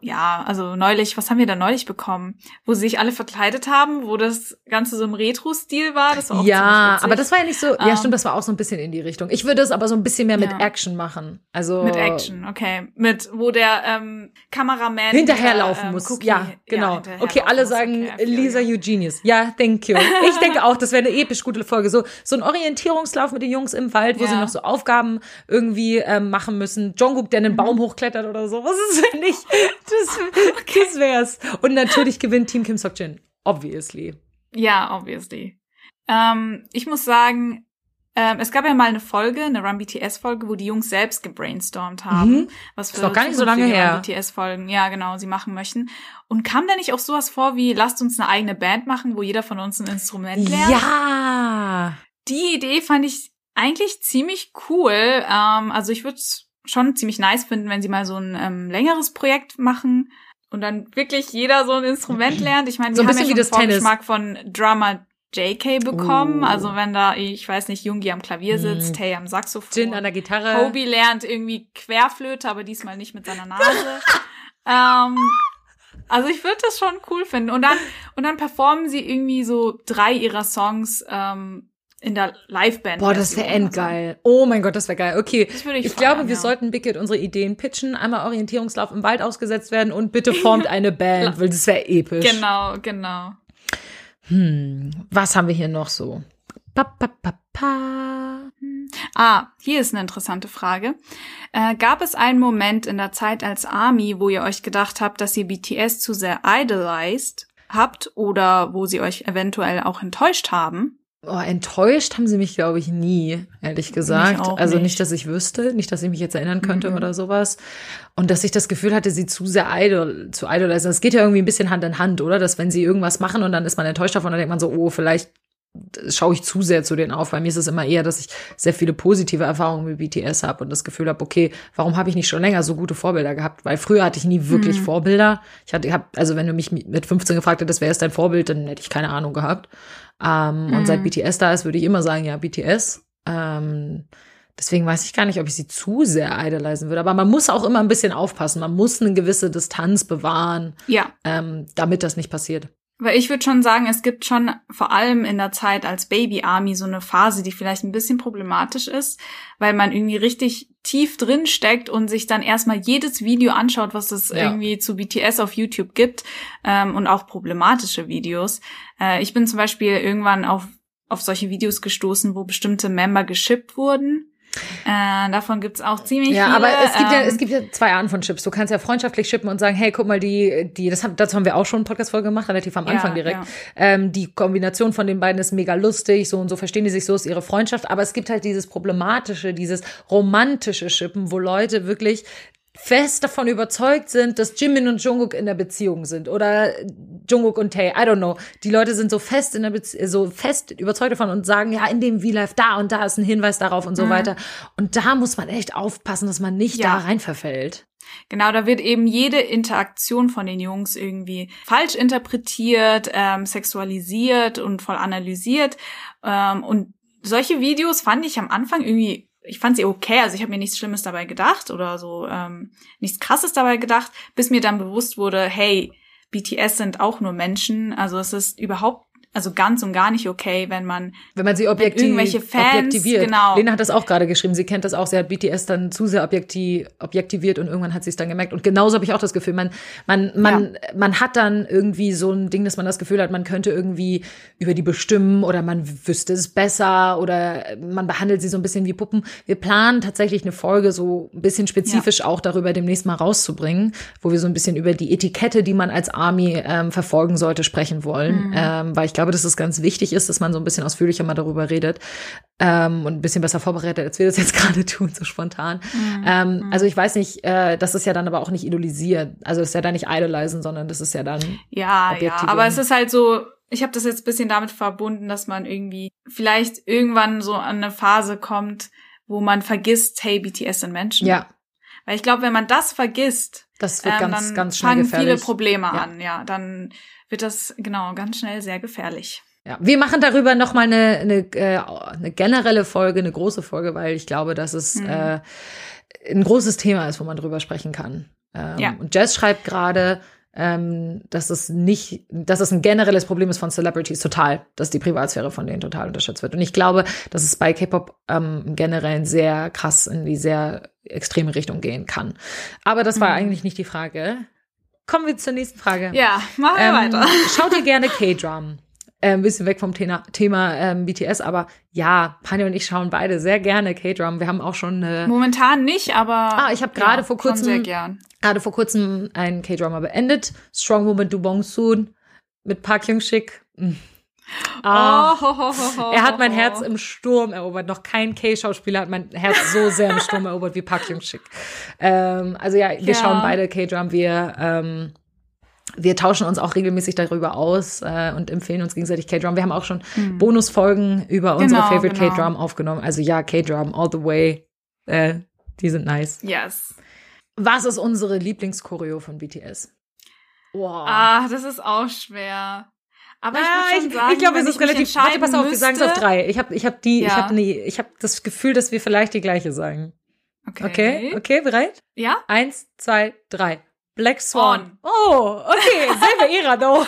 ja, also neulich, was haben wir da neulich bekommen? Wo sie sich alle verkleidet haben, wo das Ganze so im Retro-Stil war. Das war auch Ja, aber das war ja nicht so, ja Ähm, stimmt, das war auch so ein bisschen in die Richtung. Ich würde es aber so ein bisschen mehr mit Ja. Action machen. Also mit Action, okay. Mit, wo der ähm, Kameraman hinterherlaufen ähm, muss. Cookie- ja, genau. hinterherlaufen okay, alle sagen Okay, Lisa you. Eugenius. Ja, thank you. Ich *laughs* denke auch, das wäre eine episch gute Folge. So, so ein Orientierungslauf mit den Jungs im Wald, wo Ja. sie noch so Aufgaben irgendwie ähm, machen müssen. Jungkook, der einen Mhm. Baum hochklettert oder so. *laughs* Was ist denn nicht? Das, *laughs* das wär's. Und natürlich gewinnt Team Kim Sok Jin. Obviously. Ja, obviously. Ähm, ich muss sagen, ähm, es gab ja mal eine Folge, eine Run BTS Folge, wo die Jungs selbst gebrainstormt haben, Mhm. was für Ist doch gar nicht so lange her. Run BTS Folgen, ja genau, sie machen möchten. Und kam da nicht auch sowas vor wie, lasst uns eine eigene Band machen, wo jeder von uns ein Instrument lernt? Ja. Die Idee fand ich eigentlich ziemlich cool. Ähm, also ich würde schon ziemlich nice finden, wenn sie mal so ein ähm, längeres Projekt machen und dann wirklich jeder so ein Instrument lernt. Ich meine, So wir haben ja schon Vorgeschmack von Drummer JK bekommen. Oh. Also wenn da, ich weiß nicht, Jungi am Klavier sitzt, Mm. Tay am Saxophon. Jin an der Gitarre. Hobie lernt irgendwie Querflöte, aber diesmal nicht mit seiner Nase. *laughs* ähm, also ich würde das schon cool finden. Und dann, und dann performen sie irgendwie so drei ihrer Songs ähm, in der Liveband. Boah, das wäre endgeil. Oh mein Gott, das wäre geil. Okay, Das würde ich ich feiern, glaube, wir ja. sollten Big It unsere Ideen pitchen, einmal Orientierungslauf im Wald ausgesetzt werden und bitte formt *laughs* eine Band, weil das wäre episch. Genau, genau. Hm, was haben wir hier noch so? Pa, pa, pa, pa. Ah, hier ist eine interessante Frage. Äh, gab es einen Moment in der Zeit als Army, wo ihr euch gedacht habt, dass ihr BTS zu sehr idolized habt oder wo sie euch eventuell auch enttäuscht haben? Oh, enttäuscht haben sie mich, glaube ich, nie, ehrlich gesagt. also nicht. nicht, dass ich wüsste, nicht, dass ich mich jetzt erinnern könnte Mhm. oder sowas. Und dass ich das Gefühl hatte, sie zu sehr idol, zu idolisieren. Es geht ja irgendwie ein bisschen Hand in Hand, oder? Dass wenn sie irgendwas machen und dann ist man enttäuscht davon, dann denkt man so, oh, vielleicht schaue ich zu sehr zu denen auf. Bei mir ist es immer eher, dass ich sehr viele positive Erfahrungen mit BTS habe und das Gefühl habe, okay, warum habe ich nicht schon länger so gute Vorbilder gehabt? Weil früher hatte ich nie wirklich Mhm. Vorbilder. Ich hatte, ich hab, also wenn du mich mit 15 gefragt hättest, wer ist dein Vorbild, dann hätte ich keine Ahnung gehabt. Ähm, Und Mhm. seit BTS da ist, würde ich immer sagen, ja, BTS. Ähm, deswegen weiß ich gar nicht, ob ich sie zu sehr idolisieren würde. Aber man muss auch immer ein bisschen aufpassen. Man muss eine gewisse Distanz bewahren, Ja, ähm, damit das nicht passiert. weil ich würde schon sagen, es gibt schon vor allem in der Zeit als Baby Army so eine Phase, die vielleicht ein bisschen problematisch ist, weil man irgendwie richtig tief drin steckt und sich dann erstmal jedes Video anschaut, was es Ja. irgendwie zu BTS auf YouTube gibt ähm, und auch problematische Videos. Äh, ich bin zum Beispiel irgendwann auf auf solche Videos gestoßen, wo bestimmte Member geschippt wurden. Äh, davon gibt's auch ziemlich Ja, viele. aber es gibt ja, ähm, es gibt ja zwei Arten von Chips. Du kannst ja freundschaftlich chippen und sagen, hey, guck mal, die, die, das haben, dazu haben wir auch schon eine Podcast-Folge gemacht, relativ am Ja, Anfang direkt. ja. Ähm, die Kombination von den beiden ist mega lustig, so und so verstehen die sich, so ist ihre Freundschaft. Aber es gibt halt dieses problematische, dieses romantische Chippen, wo Leute wirklich fest davon überzeugt sind, dass Jimin und Jungkook in der Beziehung sind oder Jungkook und Tae, I don't know. Die Leute sind so fest in der Bezie so fest überzeugt davon und sagen, ja, in dem V-Life da und da ist ein Hinweis darauf und so weiter. Und da muss man echt aufpassen, dass man nicht Mhm. Ja. da rein verfällt. Genau, da wird eben jede Interaktion von den Jungs irgendwie falsch interpretiert, ähm, sexualisiert und voll analysiert. Ähm, und solche Videos fand ich am Anfang irgendwie, ich fand sie okay, also ich habe mir nichts Schlimmes dabei gedacht oder so ähm, nichts Krasses dabei gedacht, bis mir dann bewusst wurde, hey, BTS sind auch nur Menschen, also es ist überhaupt, also ganz und gar nicht okay, wenn man Wenn man sie objektiv, irgendwelche Fans, objektiviert. genau. Lena hat das auch gerade geschrieben. Sie kennt das auch. Sie hat BTS dann zu sehr objekti objektiviert und irgendwann hat sie es dann gemerkt. Und genauso habe ich auch das Gefühl, man, man, man, man hat dann irgendwie so ein Ding, dass man das Gefühl hat, man könnte irgendwie über die bestimmen oder man wüsste es besser oder man behandelt sie so ein bisschen wie Puppen. Wir planen tatsächlich eine Folge so ein bisschen spezifisch auch darüber demnächst mal rauszubringen, wo wir so ein bisschen über die Etikette, die man als Army ähm, verfolgen sollte, sprechen wollen. Ähm, weil ich glaube, dass es ganz wichtig ist, dass man so ein bisschen ausführlicher mal darüber redet ähm, und ein bisschen besser vorbereitet, als wir das jetzt *laughs* gerade tun, so spontan. Ähm, also ich weiß nicht, äh, das ist ja dann aber auch nicht idolisiert. Also das ist ja dann nicht idolisieren, sondern das ist ja dann Ja, ja, aber es ist halt so, ich habe das jetzt ein bisschen damit verbunden, dass man irgendwie vielleicht irgendwann so an eine Phase kommt, wo man vergisst, hey, BTS sind Menschen. ja, Weil ich glaube, wenn man das vergisst, das wird ähm, ganz, dann ganz schnell fangen gefährlich. viele Probleme Ja. an. Ja, dann wird das genau ganz schnell sehr gefährlich. Ja, wir machen darüber noch mal eine, eine, äh, eine generelle Folge, eine große Folge, weil ich glaube, dass es Mhm. äh, ein großes Thema ist, wo man drüber sprechen kann. Ähm, Ja. Und Jess schreibt gerade, ähm, dass es nicht, dass es ein generelles Problem ist von Celebrities total, dass die Privatsphäre von denen total unterschätzt wird. Und ich glaube, dass es bei K-Pop ähm, generell sehr krass in die sehr extreme Richtung gehen kann. Aber das war Mhm. eigentlich nicht die Frage. Kommen wir zur nächsten Frage. Ja, machen wir Ähm, weiter. *laughs* Schaut ihr gerne K-Drum? Äh, ein bisschen weg vom Thema, Thema ähm, BTS, aber ja, Pani und ich schauen beide sehr gerne K-Drum. Wir haben auch schon eine, Momentan nicht, aber Ah, ich hab gerade vor schon kurzem- sehr gern. gerade vor kurzem einen K-Drummer beendet. Strong Woman Du Bong Soon mit Park Hyung Sik. Mm. Ah, oh, ho, ho, ho, er hat mein. Herz im Sturm erobert. Noch kein K-Schauspieler hat mein Herz so sehr im Sturm erobert wie Park Hyung Sik. Ähm, also ja, wir Ja. schauen beide K-Drum. Wir ähm, wir tauschen uns auch regelmäßig darüber aus äh, und empfehlen uns gegenseitig K-Drum. Wir haben auch schon Bonusfolgen über unsere Genau, Favorite genau. K-Drum aufgenommen. Also ja, K-Drum all the way. Äh, die sind nice. Yes. Was ist unsere Lieblingschoreo von BTS? Wow. Ah, das ist auch schwer. Aber Ah, ich sagen, ich glaube, es ist relativ. Warte, pass auf, wir entscheiden sagen es auf müsste- drei. Ich habe ich hab die, ich Ja. habe nee, ich habe das Gefühl, dass wir vielleicht die gleiche sagen. Okay. Okay, okay, bereit? Ja? Eins, zwei, drei. Black Swan. On. Oh, okay, *laughs* selbe Ära, though.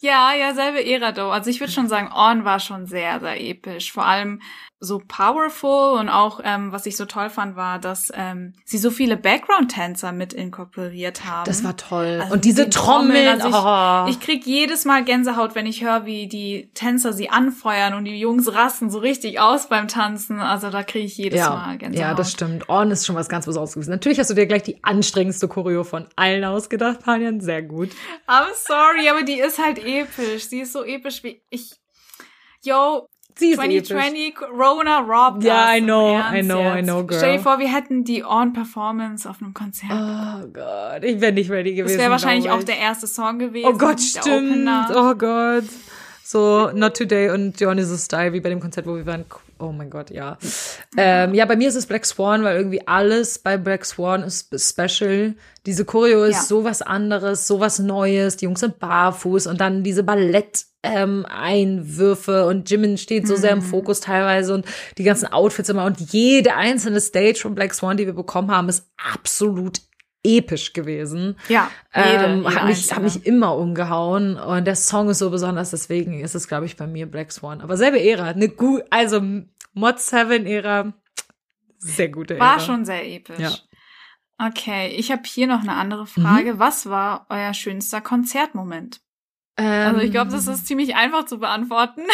Ja, ja, selbe Ära, though. Also ich würde schon sagen, On war schon sehr, sehr episch. Vor allem so powerful und auch, ähm, was ich so toll fand, war, dass ähm, sie so viele Background-Tänzer mit inkorporiert haben. Das war toll. Also Und diese Trommeln, Trommeln. also oh. Ich krieg jedes Mal Gänsehaut, wenn ich höre, wie die Tänzer sie anfeuern und die Jungs rasten so richtig aus beim Tanzen. Also da kriege ich jedes Mal Gänsehaut. ja, das stimmt. On ist schon was ganz Besonderes gewesen. Natürlich hast du dir gleich die anstrengendste Choreo von allen ausgedacht, Panian. Sehr gut. I'm sorry, aber die ist halt episch. Sie ist so episch wie ich. Yo, Sie ist 2020 Corona robbed Ja, us. I know, I know, I jetzt. know, girl. Stell dir vor, wir hätten die On-Performance auf einem Konzert. Oh Gott, ich wäre nicht ready gewesen. das wäre wahrscheinlich auch der erste Song gewesen. Oh Gott, stimmt. Oh Gott. So, Not Today und Dionysus Style, wie bei dem Konzert, wo wir waren. Oh mein Gott, ja. Ähm, ja, bei mir ist es Black Swan, weil irgendwie alles bei Black Swan ist special. Diese Choreo ist Ja. sowas anderes, sowas Neues. Die Jungs sind barfuß und dann diese Ballett. Ähm, Einwürfe und Jimin steht so sehr im Mhm. Fokus teilweise und die ganzen Outfits immer und jede einzelne Stage von Black Swan, die wir bekommen haben, ist absolut episch gewesen Ja, jede, ähm, jede hat, mich, hat mich immer umgehauen und der Song ist so besonders, deswegen ist es, glaube ich, bei mir Black Swan. Aber selbe Ära, eine gut, also Mod 7 Ära, sehr gute Ära. War schon sehr episch. Ja. Okay, ich habe hier noch eine andere Mhm. Frage. Was war euer schönster Konzertmoment? Ähm, Also ich glaube, das ist ziemlich einfach zu beantworten. *laughs*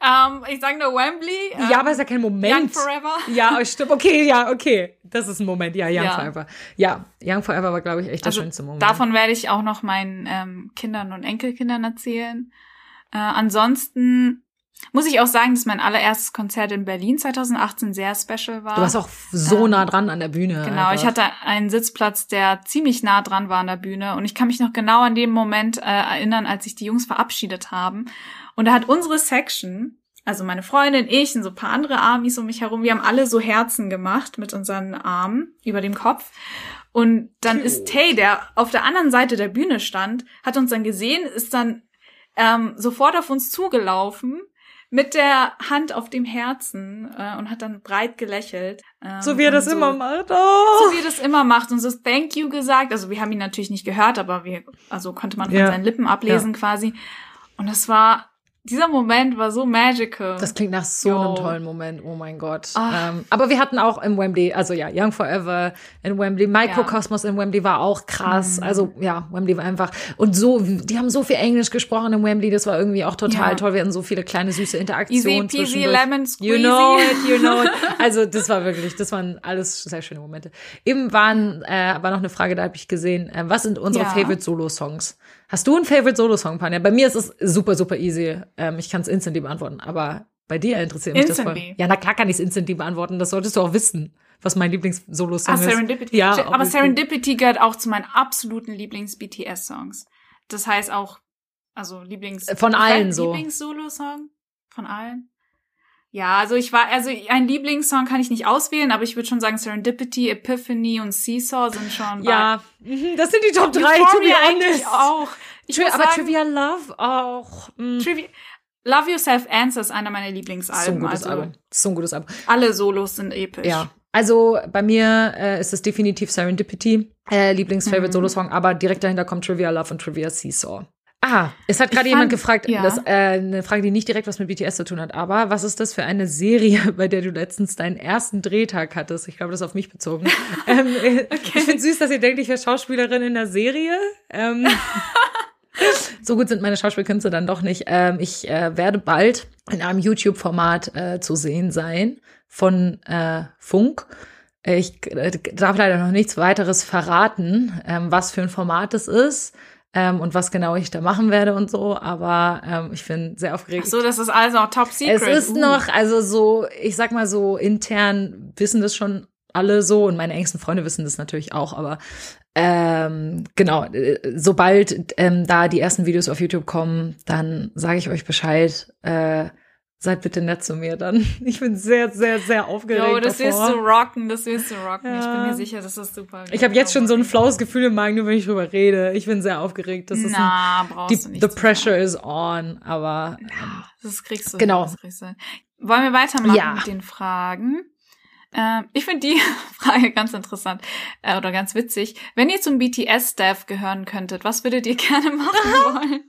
ähm, ich sage nur Wembley. Ähm, ja, aber ist ja kein Moment. Young Forever. Ja, stimmt. Okay, ja, okay. Das ist ein Moment. Ja, Young Ja. Forever. Ja, Young Forever war, glaube ich, echt der Also schönste Moment. Davon werde ich auch noch meinen ähm, Kindern und Enkelkindern erzählen. Äh, ansonsten muss ich auch sagen, dass mein allererstes Konzert in Berlin 2018 sehr special war. du warst auch so Ähm, nah dran an der Bühne. Genau, einfach. ich hatte einen Sitzplatz, der ziemlich nah dran war an der Bühne und ich kann mich noch genau an den Moment äh, erinnern, als sich die Jungs verabschiedet haben. Und da hat unsere Section, also meine Freundin, ich und so ein paar andere Amis um mich herum, wir haben alle so Herzen gemacht mit unseren Armen über dem Kopf. Und dann ist Tay, der auf der anderen Seite der Bühne stand, hat uns dann gesehen, ist dann ähm, sofort auf uns zugelaufen mit der Hand auf dem Herzen äh, und hat dann breit gelächelt. Ähm, so wie er das so, immer macht. so Oh. wie er das immer macht und so Thank you gesagt. Also wir haben ihn natürlich nicht gehört, aber wir, also konnte man von Ja. seinen Lippen ablesen quasi. Und das war, dieser Moment war so magical. Das klingt nach so Jo. einem tollen Moment. Oh mein Gott. Ähm, aber wir hatten auch im Wembley, also ja, Young Forever in Wembley, Microcosmos in Wembley war auch krass. Mhm. Also ja, Wembley war einfach und so, die haben so viel Englisch gesprochen im Wembley. Das war irgendwie auch total Ja. toll. Wir hatten so viele kleine süße Easy Interaktionen peasy zwischendurch. lemon squeezy. You know it, you know it. *laughs* Also das war wirklich, das waren alles sehr schöne Momente. Eben waren, äh, war noch eine Frage, da habe ich gesehen, äh, was sind unsere Ja. Favorite Solo-Songs? Hast du einen Favorite Solo-Song, Panja? Bei mir ist es super, super easy. Ähm, ich kann es instantly beantworten, aber bei dir interessiert mich das Instantly? voll. Ja, na klar kann ich es instantly beantworten. Das solltest du auch wissen, was mein Lieblings-Solo-Song Ah, ist. Serendipity. Ja, aber obviously. Serendipity gehört auch zu meinen absoluten Lieblings-BTS-Songs. Das heißt auch, also Lieblings... Von allen so. Lieblings-Solo-Song? Von allen? Ja, also ich war, also ein Lieblingssong kann ich nicht auswählen, aber ich würde schon sagen Serendipity, Epiphany und Seesaw sind schon Ja, mhm, das sind die Top 3, to be Euphoria eigentlich auch. Ich Tri aber sagen, Trivia Love auch. Mm. Trivi Love Yourself Answer ist einer meiner Lieblingsalben. So ein gutes also Album. So ein gutes Album. alle Solos sind episch. Ja. Also bei mir äh, ist es definitiv Serendipity, äh, Mhm. Lieblings-Favorite-Solo-Song, aber direkt dahinter kommt Trivia Love und Trivia Seesaw. Ah, es hat gerade jemand gefragt, ja. das, äh, eine Frage, die nicht direkt was mit BTS zu tun hat, aber was ist das für eine Serie, *laughs* bei der du letztens deinen ersten Drehtag hattest? Ich glaube, das ist auf mich bezogen. *laughs* ähm, äh, Ich finde süß, dass ihr denkt, ich wäre Schauspielerin in der Serie. Ähm, *laughs* so gut sind meine Schauspielkünste dann doch nicht. Ähm, ich äh, werde bald in einem YouTube-Format äh, zu sehen sein von äh, Funk. Ich äh, darf leider noch nichts weiteres verraten, ähm, was für ein Format es ist ähm, und was genau ich da machen werde und so. Aber ähm, ich bin sehr aufgeregt. Ach so, das ist also auch top secret. Es ist Uh. noch, also so, ich sag mal so, intern wissen das schon alle so und meine engsten Freunde wissen das natürlich auch, aber ähm, genau, äh, sobald ähm, da die ersten Videos auf YouTube kommen, dann sage ich euch Bescheid. Äh, seid bitte nett zu mir dann. *laughs* Ich bin sehr, sehr, sehr aufgeregt. Jo, das wirst du rocken, das wirst du rocken. Ich bin Ja. mir sicher, das ist super. Ich habe jetzt schon so ein flaues Gefühl im Magen, nur wenn ich drüber rede. Ich bin sehr aufgeregt. Das ist ein, brauchst die, du nicht. the pressure sagen. is on, aber ähm, Das kriegst du. Genau. Das kriegst du. Wollen wir weitermachen Ja. mit den Fragen? Ähm, ich finde die *laughs* Frage ganz interessant äh, oder ganz witzig. Wenn ihr zum BTS-Staff gehören könntet, was würdet ihr *laughs* gerne machen *laughs* wollen?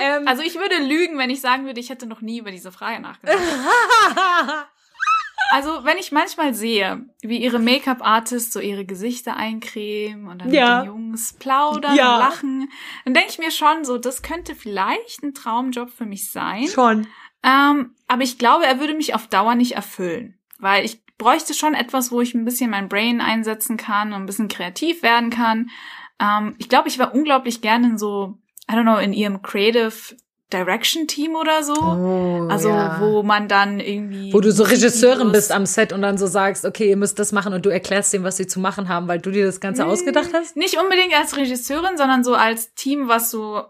ähm, Also ich würde lügen, wenn ich sagen würde, ich hätte noch nie über diese Frage nachgedacht. Also wenn ich manchmal sehe, wie ihre Make-up-Artists so ihre Gesichter eincremen und dann Ja. mit den Jungs plaudern Ja. und lachen, dann denke ich mir schon so, das könnte vielleicht ein Traumjob für mich sein. schon. Ähm, aber ich glaube, er würde mich auf Dauer nicht erfüllen, weil ich bräuchte schon etwas, wo ich ein bisschen mein Brain einsetzen kann und ein bisschen kreativ werden kann. Ähm, ich glaube, ich wäre unglaublich gerne in so, I don't know, in ihrem Creative Direction-Team oder so. Oh, also ja. wo man dann irgendwie. Wo du so Regisseurin bist am Set und dann so sagst, okay, ihr müsst das machen und du erklärst denen, was sie zu machen haben, weil du dir das Ganze ausgedacht hast? Nicht unbedingt als Regisseurin, sondern so als Team, was so,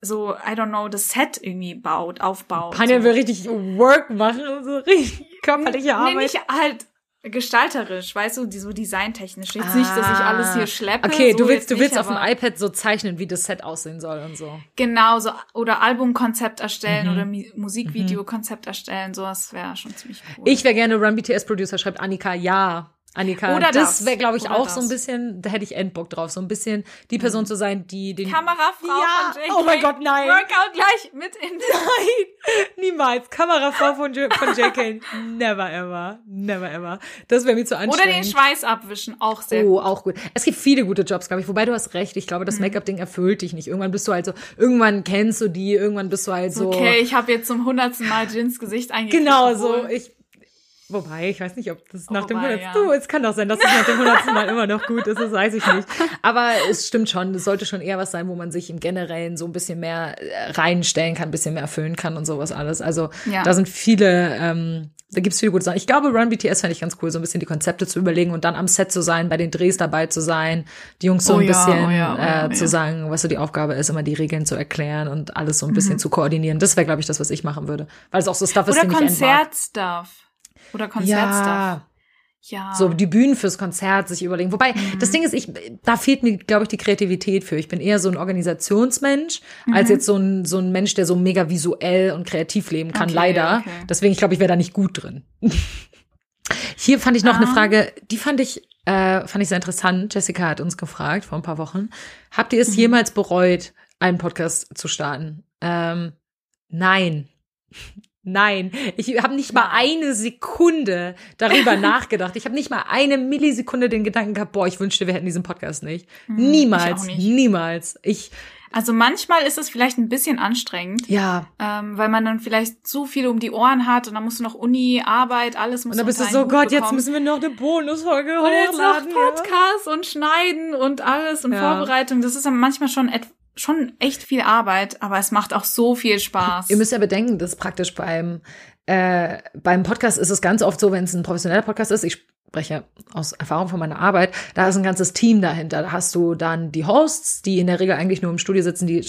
so, I don't know, das Set irgendwie baut, aufbaut. Panja so. will richtig Work machen und so richtig körperliche Nee, Arbeit. nicht halt gestalterisch, weißt du, die, so designtechnisch. Jetzt nicht, dass ich alles hier schleppe. Ah. Okay, so du willst, du willst nicht, auf dem iPad so zeichnen, wie das Set aussehen soll und so. Genau, so, oder Albumkonzept erstellen Mhm. oder Mi- Musikvideokonzept erstellen, sowas wäre schon ziemlich cool. Ich wäre gerne Run BTS Producer, schreibt Annika, ja. Annika, Oder das das. wäre, glaube ich, Oder auch das. so ein bisschen, da hätte ich Endbock drauf, so ein bisschen die Person zu sein, die den. Kamerafrau Ja, von JK. oh mein Gott, nein. Workout gleich mit in *laughs* Nein, niemals. Kamerafrau von, J von JK. Never ever. Never ever. Das wäre mir zu Oder anstrengend. den Schweiß abwischen, auch sehr Oh, gut. auch gut. Es gibt viele gute Jobs, glaube ich. Wobei du hast recht. Ich glaube, das Make-up-Ding erfüllt dich nicht. Irgendwann bist du halt so, irgendwann kennst du die, irgendwann bist du halt so. Okay, ich habe jetzt zum hundertsten Mal Jins Gesicht eingekriegt. Genau so. Ich, wobei, ich weiß nicht, ob das nach dem Wobei, hundertsten, ja. du, es kann doch sein, dass es nach dem hundertsten Mal immer noch gut ist, das weiß ich nicht. Aber es stimmt schon, es sollte schon eher was sein, wo man sich im Generellen so ein bisschen mehr äh, reinstellen kann, ein bisschen mehr erfüllen kann und sowas alles. Also Ja. da sind viele, ähm, da gibt's viele gute Sachen. Ich glaube, Run BTS fände ich ganz cool, so ein bisschen die Konzepte zu überlegen und dann am Set zu sein, bei den Drehs dabei zu sein, die Jungs so Oh ein ja, bisschen oh ja, oh ja, äh, oh zu ja. sagen, was so die Aufgabe ist, immer die Regeln zu erklären und alles so ein Mhm. bisschen zu koordinieren. Das wäre, glaube ich, das, was ich machen würde. Weil es auch so Stuff ist, Oder den. Konzertstuff. Oder Konzertstuff. Ja, Ja. so die Bühnen fürs Konzert sich überlegen. Wobei, Mhm. das Ding ist, ich, da fehlt mir, glaube ich, die Kreativität für. Ich bin eher so ein Organisationsmensch, Mhm. als jetzt so ein, so ein Mensch, der so mega visuell und kreativ leben kann, Okay, leider. okay. Deswegen, ich glaube, ich wäre da nicht gut drin. *laughs* Hier fand ich noch eine Ah. Frage, die fand ich, äh, fand ich sehr interessant. Jessica hat uns gefragt vor ein paar Wochen. Habt ihr es Mhm. jemals bereut, einen Podcast zu starten? Ähm, nein. Nein, ich habe nicht mal eine Sekunde darüber *laughs* nachgedacht. Ich habe nicht mal eine Millisekunde den Gedanken gehabt, boah, ich wünschte, wir hätten diesen Podcast nicht. niemals, Hm, ich auch nicht. niemals. Ich, Also manchmal ist es vielleicht ein bisschen anstrengend, ja. ähm, weil man dann vielleicht zu viel um die Ohren hat und dann musst du noch Uni, Arbeit, alles muss Und dann bist du so, Hut Gott, jetzt müssen wir noch eine Bonusfolge und jetzt noch hochladen. ja. Podcast und Schneiden und alles und Ja. Vorbereitung. Das ist dann manchmal schon et schon echt viel Arbeit, aber es macht auch so viel Spaß. Ihr müsst ja bedenken, dass praktisch beim, äh, beim Podcast ist es ganz oft so, wenn es ein professioneller Podcast ist, ich spreche aus Erfahrung von meiner Arbeit, da ist ein ganzes Team dahinter. Da hast du dann die Hosts, die in der Regel eigentlich nur im Studio sitzen, die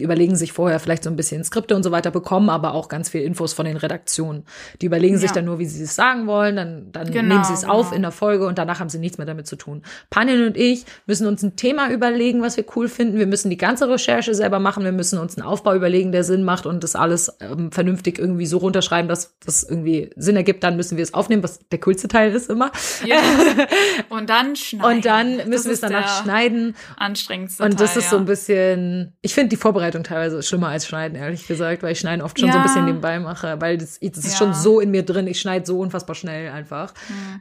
überlegen sich vorher vielleicht so ein bisschen Skripte und so weiter, bekommen aber auch ganz viel Infos von den Redaktionen. Die überlegen sich Ja. dann nur, wie sie es sagen wollen, dann, dann Genau, nehmen sie es auf genau. in der Folge und danach haben sie nichts mehr damit zu tun. Panin und ich müssen uns ein Thema überlegen, was wir cool finden. Wir müssen die ganze Recherche selber machen. Wir müssen uns einen Aufbau überlegen, der Sinn macht und das alles ähm, vernünftig irgendwie so runterschreiben, dass das irgendwie Sinn ergibt. Dann müssen wir es aufnehmen, was der coolste Teil ist immer. Ja. *laughs* und dann schneiden. Und dann Das müssen wir es danach schneiden. Anstrengendste Und das Teil, ist so ja. ein bisschen, ich finde die Vorbereitung teilweise schlimmer als Schneiden, ehrlich gesagt, weil ich Schneiden oft schon so ein Ja. bisschen nebenbei mache, weil das, das ist Ja. schon so in mir drin. Ich schneide so unfassbar schnell einfach.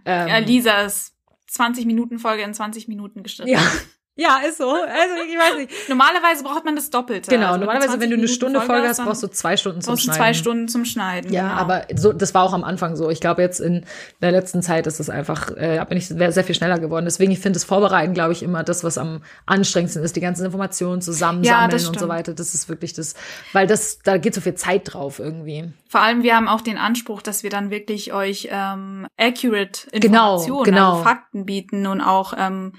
Ähm, Ja, Lisa ist 20 Minuten Folge in 20 Minuten gestritten. ja. *laughs* Ja, ist so. Also ich weiß nicht. Normalerweise braucht man das Doppelte. Genau, Also normalerweise, 20 wenn du eine Minuten Stunde Folge hast, brauchst du zwei Stunden zum brauchst du Schneiden. zwei Stunden zum Schneiden. Ja, genau. aber so, das war auch am Anfang so. Ich glaube, jetzt in der letzten Zeit ist es einfach, äh, bin ich sehr, viel schneller geworden. Deswegen, ich finde das Vorbereiten, glaube ich, immer das, was am anstrengendsten ist. Die ganzen Informationen Ja, zusammensammeln das und so weiter. Das ist wirklich das, weil das, da geht so viel Zeit drauf irgendwie. Vor allem, wir haben auch den Anspruch, dass wir dann wirklich euch ähm, accurate Genau, Informationen, genau. also Fakten bieten und auch ähm,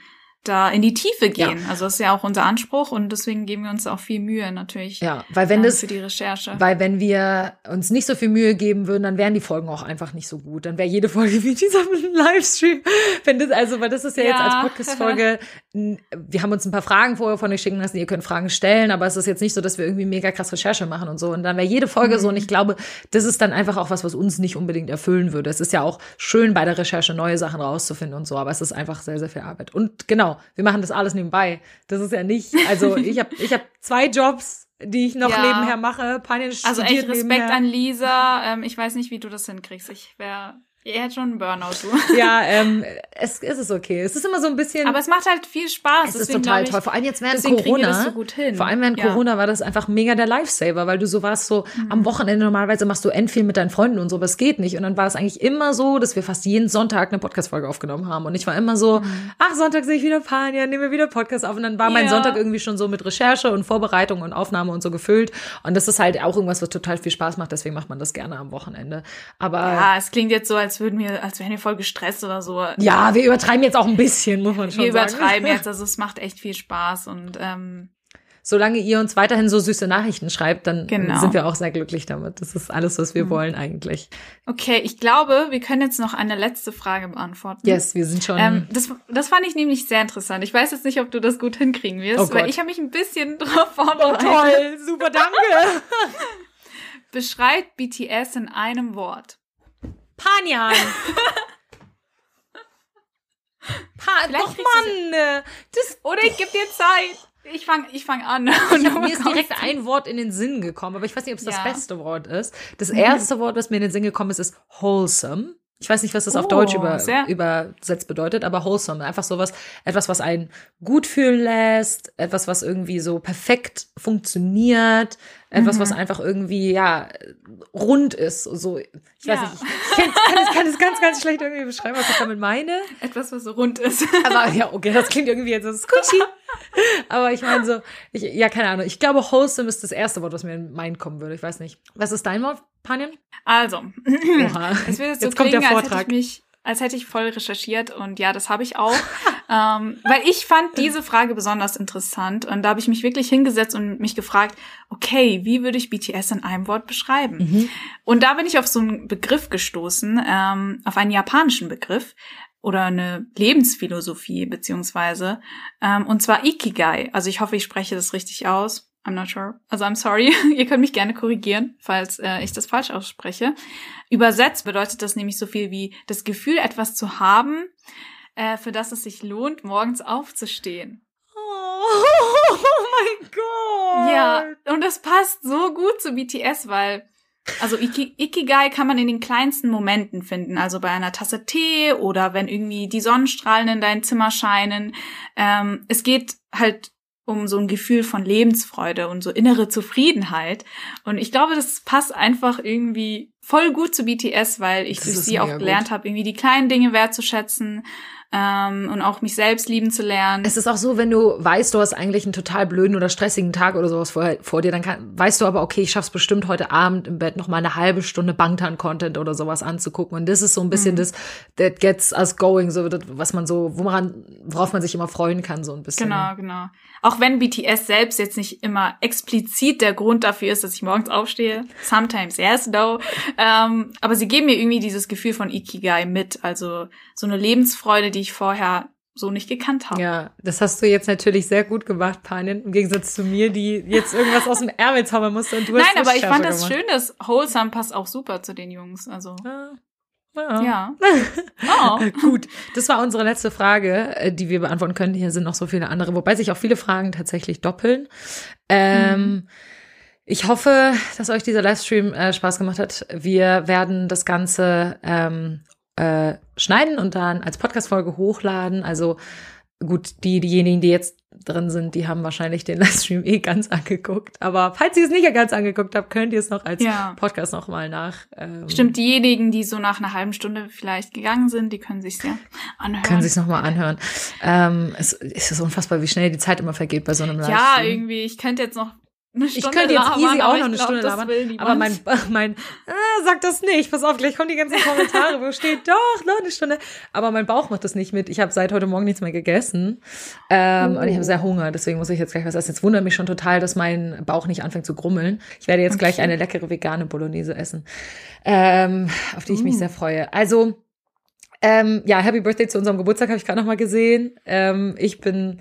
da in die Tiefe gehen. Also das ist ja auch unser Anspruch und deswegen geben wir uns auch viel Mühe natürlich Ja, weil wenn ähm, das, für die Recherche. Weil wenn wir uns nicht so viel Mühe geben würden, dann wären die Folgen auch einfach nicht so gut. Dann wäre jede Folge *laughs* wie dieser Livestream. Wenn das, also, weil das ist ja, jetzt Ja. als Podcast-Folge, n- wir haben uns ein paar Fragen vorher von euch schicken lassen, ihr könnt Fragen stellen, aber es ist jetzt nicht so, dass wir irgendwie mega krass Recherche machen und so. Und dann wäre jede Folge so. Und ich glaube, das ist dann einfach auch was, was uns nicht unbedingt erfüllen würde. Es ist ja auch schön bei der Recherche neue Sachen rauszufinden und so, aber es ist einfach sehr, sehr viel Arbeit. Und genau, wir machen das alles nebenbei. Das ist ja nicht, also *laughs* ich habe ich hab zwei Jobs, die ich noch Ja. nebenher mache. Panin also echt Respekt nebenher. an Lisa. Ähm, ich weiß nicht, wie du das hinkriegst. Ich wäre Er hat schon einen Burnout, du. *laughs* Ja, ähm, es, es ist okay. Es ist immer so ein bisschen. Aber es macht halt viel Spaß. es ist total ich, toll. Vor allem jetzt während wir Corona. so gut hin. Vor allem während Ja. Corona war das einfach mega der Lifesaver, weil du so warst so Mhm. am Wochenende normalerweise machst du end viel mit deinen Freunden und so, aber es geht nicht. Und dann war es eigentlich immer so, dass wir fast jeden Sonntag eine Podcast-Folge aufgenommen haben. Und ich war immer so, ach, Sonntag sehe ich wieder Pania, nehme wieder Podcast auf. Und dann war mein Mhm. Ja. Sonntag irgendwie schon so mit Recherche und Vorbereitung und Aufnahme und so gefüllt. Und das ist halt auch irgendwas, was total viel Spaß macht. Deswegen macht man das gerne am Wochenende. Aber Ja, es klingt jetzt so, als würden wir, als wären wir voll gestresst oder so. ja, wir übertreiben jetzt auch ein bisschen, muss man schon wir sagen. übertreiben jetzt, *laughs* also es macht echt viel Spaß und ähm, solange ihr uns weiterhin so süße Nachrichten schreibt, dann Genau. sind wir auch sehr glücklich damit. Das ist alles, was wir wollen eigentlich. okay, ich glaube, wir können jetzt noch eine letzte Frage beantworten. Yes, wir sind schon. Ähm, das, das fand ich nämlich sehr interessant. Ich weiß jetzt nicht, ob du das gut hinkriegen wirst, Oh weil ich habe mich ein bisschen *laughs* drauf vorbereitet. super, danke. *laughs* Beschreibt BTS in einem Wort. Panjan. *laughs* Pa Vielleicht doch, Mann. Das, Oder ich gebe dir *laughs* Zeit. Ich fange ich fang an. *laughs* mir ist direkt ein Wort in den Sinn gekommen, aber ich weiß nicht, ob es das Ja. beste Wort ist. Das erste Wort, was mir in den Sinn gekommen ist, ist wholesome. Ich weiß nicht, was das auf Oh, Deutsch über, sehr- übersetzt bedeutet, aber wholesome. Einfach sowas, etwas, was einen gut fühlen lässt, etwas, was irgendwie so perfekt funktioniert, etwas, Mhm. was einfach irgendwie, ja, rund ist. So, ich weiß Ja. nicht, ich kann, es, kann es ganz, ganz schlecht irgendwie beschreiben, was ich damit meine. Etwas, was so rund ist. Aber ja, okay, das klingt irgendwie jetzt so squishy. Aber ich meine so, ich, ja, keine Ahnung. Ich glaube, wholesome ist das erste Wort, was mir in meinen kommen würde. Ich weiß nicht. Was ist dein Wort, Panjan? Also, *clears throat* Oha. es wird jetzt, Jetzt so kommt der klingen, als hätte ich Vortrag. mich als hätte ich voll recherchiert und ja, das habe ich auch. *laughs* ähm, weil ich fand diese Frage besonders interessant und da habe ich mich wirklich hingesetzt und mich gefragt, okay, wie würde ich BTS in einem Wort beschreiben? Mhm. Und da bin ich auf so einen Begriff gestoßen, ähm, auf einen japanischen Begriff oder eine Lebensphilosophie beziehungsweise, ähm, und zwar Ikigai. Also ich hoffe, ich spreche das richtig aus. I'm not sure. Also I'm sorry. *laughs* Ihr könnt mich gerne korrigieren, falls äh, ich das falsch ausspreche. Übersetzt bedeutet das nämlich so viel wie das Gefühl, etwas zu haben, äh, für das es sich lohnt, morgens aufzustehen. Oh, *laughs* mein Gott. Ja, und das passt so gut zu BTS, weil also Iki Ikigai kann man in den kleinsten Momenten finden, also bei einer Tasse Tee oder wenn irgendwie die Sonnenstrahlen in dein Zimmer scheinen. Ähm, es geht halt um so ein Gefühl von Lebensfreude und so innere Zufriedenheit. Und ich glaube, das passt einfach irgendwie voll gut zu BTS, weil ich Das durch sie auch gelernt habe, irgendwie die kleinen Dinge wertzuschätzen ähm, und auch mich selbst lieben zu lernen. Es ist auch so, wenn du weißt, du hast eigentlich einen total blöden oder stressigen Tag oder sowas vor, vor dir, dann kann, weißt du aber, okay, ich schaff's bestimmt heute Abend im Bett noch mal eine halbe Stunde Bangtan-Content oder sowas anzugucken. Und das ist so ein bisschen das, that gets us going, so das, was man so, woran, worauf man sich immer freuen kann, so ein bisschen. Genau, genau. Auch wenn BTS selbst jetzt nicht immer explizit der Grund dafür ist, dass ich morgens aufstehe. Sometimes yes, no. Ähm, aber sie geben mir irgendwie dieses Gefühl von Ikigai mit. Also so eine Lebensfreude, die ich vorher so nicht gekannt habe. Ja, das hast du jetzt natürlich sehr gut gemacht, Panin, im Gegensatz zu mir, die jetzt irgendwas aus dem Ärmel zaubern musste und du hast Nein, aber ich fand das gemacht. schön, dass Wholesome passt auch super zu den Jungs. Also, Ja. Ja. ja. *laughs* Oh. Gut, das war unsere letzte Frage, äh, die wir beantworten können. Hier sind noch so viele andere, wobei sich auch viele Fragen tatsächlich doppeln. Ähm, Ich hoffe, dass euch dieser Livestream äh, Spaß gemacht hat. Wir werden das Ganze ähm, äh, schneiden und dann als Podcast-Folge hochladen. Also gut, die, diejenigen, die jetzt drin sind, die haben wahrscheinlich den *laughs* Livestream eh ganz angeguckt. Aber falls ihr es nicht ganz angeguckt habt, könnt ihr es noch als Ja. Podcast noch mal nach. Ähm, Stimmt, diejenigen, die so nach einer halben Stunde vielleicht gegangen sind, die können sich's ja anhören. Können es nochmal anhören. Ähm, es, es ist unfassbar, wie schnell die Zeit immer vergeht bei so einem Livestream. Ja, irgendwie, ich könnte jetzt noch eine Stunde Ich könnte jetzt labern, easy auch noch eine glaub, Stunde labern, aber mein, mein, ah, sag das nicht, pass auf, gleich kommen die ganzen Kommentare, wo steht, doch, noch eine Stunde. Aber mein Bauch macht das nicht mit. Ich habe seit heute Morgen nichts mehr gegessen ähm, und ich habe sehr Hunger, deswegen muss ich jetzt gleich was essen. Jetzt wundert mich schon total, dass mein Bauch nicht anfängt zu grummeln. Ich werde jetzt gleich Okay. eine leckere vegane Bolognese essen, ähm, auf die ich mich Uh. sehr freue. Also, ähm, ja, Happy Birthday zu unserem Geburtstag habe ich gerade noch mal gesehen. Ähm, ich bin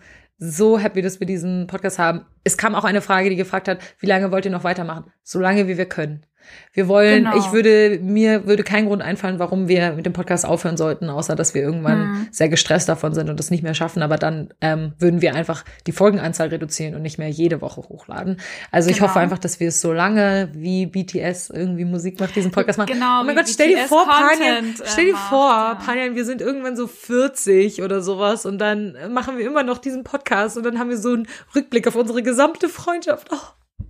so happy, dass wir diesen Podcast haben. Es kam auch eine Frage, die gefragt hat, wie lange wollt ihr noch weitermachen? So lange, wie wir können. Wir wollen, Genau. ich würde, mir würde kein Grund einfallen, warum wir mit dem Podcast aufhören sollten, außer dass wir irgendwann Mhm. sehr gestresst davon sind und das nicht mehr schaffen. Aber dann ähm, würden wir einfach die Folgenanzahl reduzieren und nicht mehr jede Woche hochladen. Also ich Genau. hoffe einfach, dass wir es so lange wie BTS irgendwie Musik macht, diesen Podcast machen. Genau, Oh mein Gott, stell dir vor, Panjan, äh, stell dir vor, ja. Panjan, wir sind irgendwann so 40 oder sowas und dann machen wir immer noch diesen Podcast und dann haben wir so einen Rückblick auf unsere gesamte Freundschaft. Oh,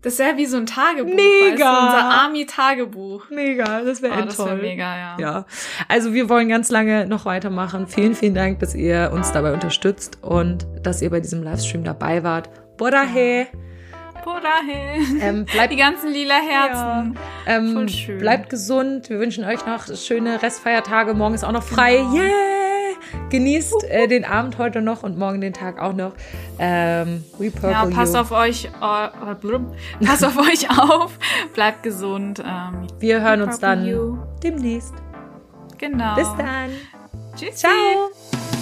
Das wäre wie so ein Tagebuch. Mega. Weißt du, unser Army-Tagebuch. mega, das wäre Oh, echt das toll. wäre mega, ja. Ja, also wir wollen ganz lange noch weitermachen. Vielen, vielen Dank, dass ihr uns dabei unterstützt und dass ihr bei diesem Livestream dabei wart. Bodahe, Bodahe. ähm, bleibt, *laughs* Die ganzen lila Herzen. ähm, voll schön. bleibt gesund. Wir wünschen euch noch schöne Restfeiertage. Morgen ist auch noch frei. Genau. Yeah! Genießt äh, den Abend heute noch und morgen den Tag auch noch. Ähm, we purple Ja, passt you. auf euch, blub. passt auf euch auf, bleibt gesund. Ähm, Wir hören uns dann you. demnächst. Genau. Bis dann. Tschüssi. Ciao.